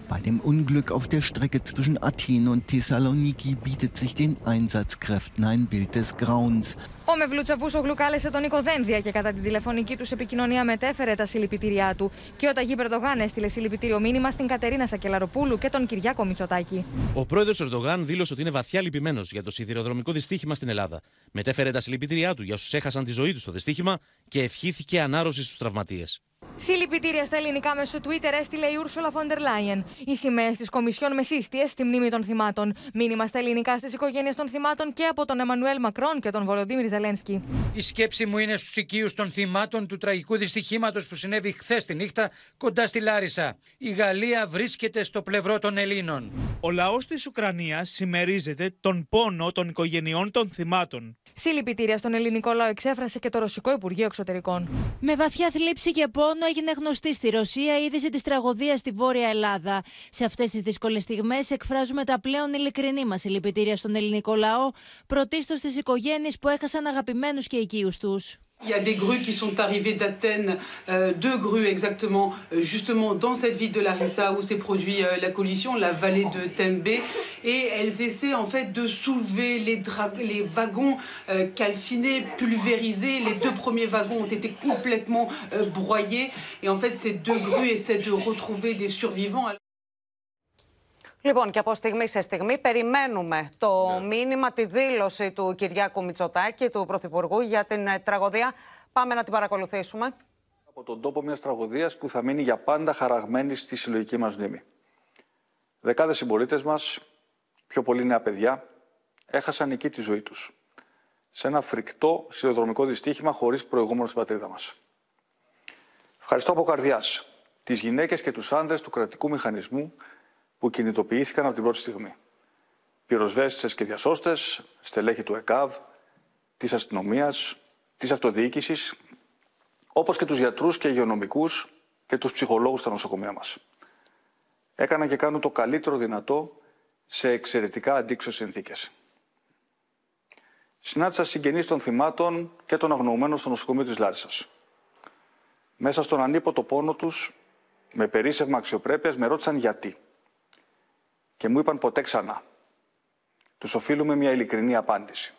Bei dem Unglück auf der Strecke zwischen Athen und Thessaloniki bietet sich den Einsatzkräften ein Bild des Grauens. Ο Μευλούτσα Βούσογλου κάλεσε τον Νίκο Δένδια και κατά τη τηλεφωνική τους επικοινωνία μετέφερε τα συλληπιτήριά του. Και ο Ταγί Περδογάν έστειλε συλληπιτήριο μήνυμα στην Κατερίνα Σακελαροπούλου. Μητροπούλου και τον Κυριάκο Μητσοτάκη. Ο πρόεδρος Ερντογάν δήλωσε ότι είναι βαθιά λυπημένος για το σιδηροδρομικό δυστύχημα στην Ελλάδα. Μετέφερε τα συλληπιτήριά του για όσους έχασαν τη ζωή τους στο δυστύχημα και ευχήθηκε ανάρρωσης στους τραυματίες. Συλληπιτήρια στα ελληνικά μέσω Twitter έστειλε η Ούρσουλα Φόντερ Λάιεν. Οι σημαίες της Κομισιόν με σύστιες στη μνήμη των θυμάτων. Μήνυμα στα ελληνικά στις οικογένειες των θυμάτων και από τον Εμμανουέλ Μακρόν και τον Βολοντίμιρ Ζελένσκι. Η σκέψη μου είναι στους οικείους των θυμάτων του τραγικού δυστυχήματος που συνέβη χθες τη νύχτα κοντά στη Λάρισα. Η Γαλλία βρίσκεται στο πλευρό των Ελλήνων. Ο λαός της Ουκρανίας συμμερίζεται τον πόνο των οικογενειών των θυμάτων. Συλληπιτήρια στον ελληνικό λαό εξέφρασε και το Ρωσικό Υπουργείο Εξωτερικών. Με βαθιά θλίψη και πόνο έγινε γνωστή στη Ρωσία η είδηση της τραγωδίας στη Βόρεια Ελλάδα. Σε αυτές τις δύσκολες στιγμές εκφράζουμε τα πλέον ειλικρινή μας συλληπιτήρια στον ελληνικό λαό, πρωτίστως στι οικογένειες που έχασαν αγαπημένους και οικείους τους. Il y a des grues qui sont arrivées d'Athènes, euh, deux grues exactement, euh, justement dans cette ville de Larissa où s'est produit euh, la collision, la vallée de Tembe, et elles essaient en fait de soulever les, les wagons euh, calcinés, pulvérisés. Les deux premiers wagons ont été complètement broyés, et en fait ces deux grues essaient de retrouver des survivants. Λοιπόν, και από στιγμή σε στιγμή περιμένουμε το ναι. μήνυμα, τη δήλωση του Κυριάκου Μητσοτάκη, του Πρωθυπουργού, για την ε, τραγωδία. Πάμε να την παρακολουθήσουμε. Από τον τόπο μιας τραγωδίας που θα μείνει για πάντα χαραγμένη στη συλλογική μας μνήμη. Δεκάδες συμπολίτες μας, πιο πολλοί νέα παιδιά, έχασαν εκεί τη ζωή τους. Σε ένα φρικτό σιδηροδρομικό δυστύχημα χωρίς προηγούμενο στην πατρίδα μας. Ευχαριστώ από καρδιάς τις γυναίκες και τους άνδρες του κρατικού μηχανισμού που κινητοποιήθηκαν από την πρώτη στιγμή. Πυροσβέστες και διασώστες, στελέχη του ΕΚΑΒ, της αστυνομίας, της αυτοδιοίκησης, όπως και τους γιατρούς και υγειονομικούς και τους ψυχολόγους στα νοσοκομεία μας. Έκαναν και κάνουν το καλύτερο δυνατό σε εξαιρετικά αντίξωες συνθήκες. Συνάντησα συγγενείς των θυμάτων και των αγνοωμένων στο νοσοκομείο της Λάρισας. Μέσα στον ανίποτο πόνο τους, με περίσσευμα αξιοπρέπειας, με ρώτησαν γιατί και μου είπαν ποτέ ξανά. Τους οφείλουμε μια ειλικρινή απάντηση.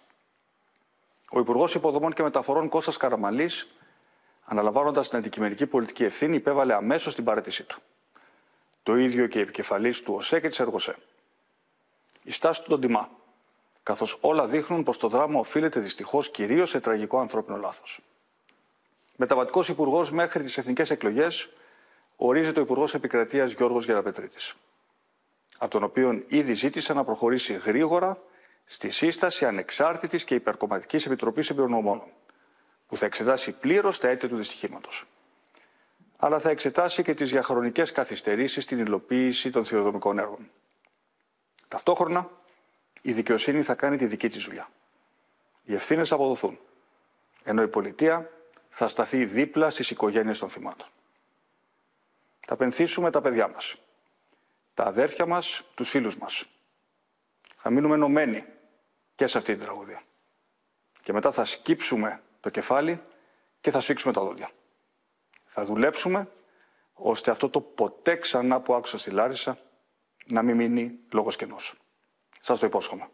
Ο Υπουργός Υποδομών και Μεταφορών Κώστας Καραμαλής, αναλαμβάνοντας την αντικειμενική πολιτική ευθύνη, υπέβαλε αμέσως την παρέτησή του. Το ίδιο και η επικεφαλής του ΟΣΕ και της ΕΡΓΟΣΕ. Η στάση του τον τιμά, καθώς όλα δείχνουν πως το δράμα οφείλεται δυστυχώς κυρίως σε τραγικό ανθρώπινο λάθος. Μεταβατικός Υπουργός μέχρι τις εθνικές εκλογές ορίζεται ο Υπουργός Επικρατείας Γιώργος Γεραπετρίτης από τον οποίο ήδη ζήτησε να προχωρήσει γρήγορα στη σύσταση ανεξάρτητης και υπερκομματικής επιτροπής εμπειρονομών, που θα εξετάσει πλήρως τα αίτια του δυστυχήματος. Αλλά θα εξετάσει και τις διαχρονικές καθυστερήσεις στην υλοποίηση των θηροδομικών έργων. Ταυτόχρονα, η δικαιοσύνη θα κάνει τη δική της δουλειά. Οι ευθύνες θα αποδοθούν, ενώ η πολιτεία θα σταθεί δίπλα στις οικογένειες των θυμάτων. Θα πενθήσουμε τα παιδιά μας τα αδέρφια μας, τους φίλους μας. Θα μείνουμε ενωμένοι και σε αυτή την τραγωδία. Και μετά θα σκύψουμε το κεφάλι και θα σφίξουμε τα δόντια. Θα δουλέψουμε ώστε αυτό το ποτέ ξανά που άκουσα στη Λάρισα να μην μείνει λόγος κενός. Σας το υπόσχομαι.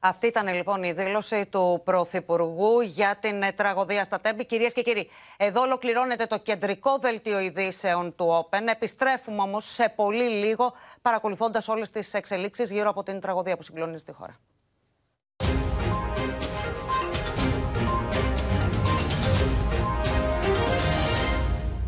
Αυτή ήταν λοιπόν η δήλωση του Πρωθυπουργού για την ε, τραγωδία στα Τέμπη. Κυρίες και κύριοι, εδώ ολοκληρώνεται το κεντρικό δελτίο ειδήσεων του Open. Επιστρέφουμε όμως σε πολύ λίγο, παρακολουθώντας όλες τις εξελίξεις γύρω από την τραγωδία που συγκλονίζει τη χώρα.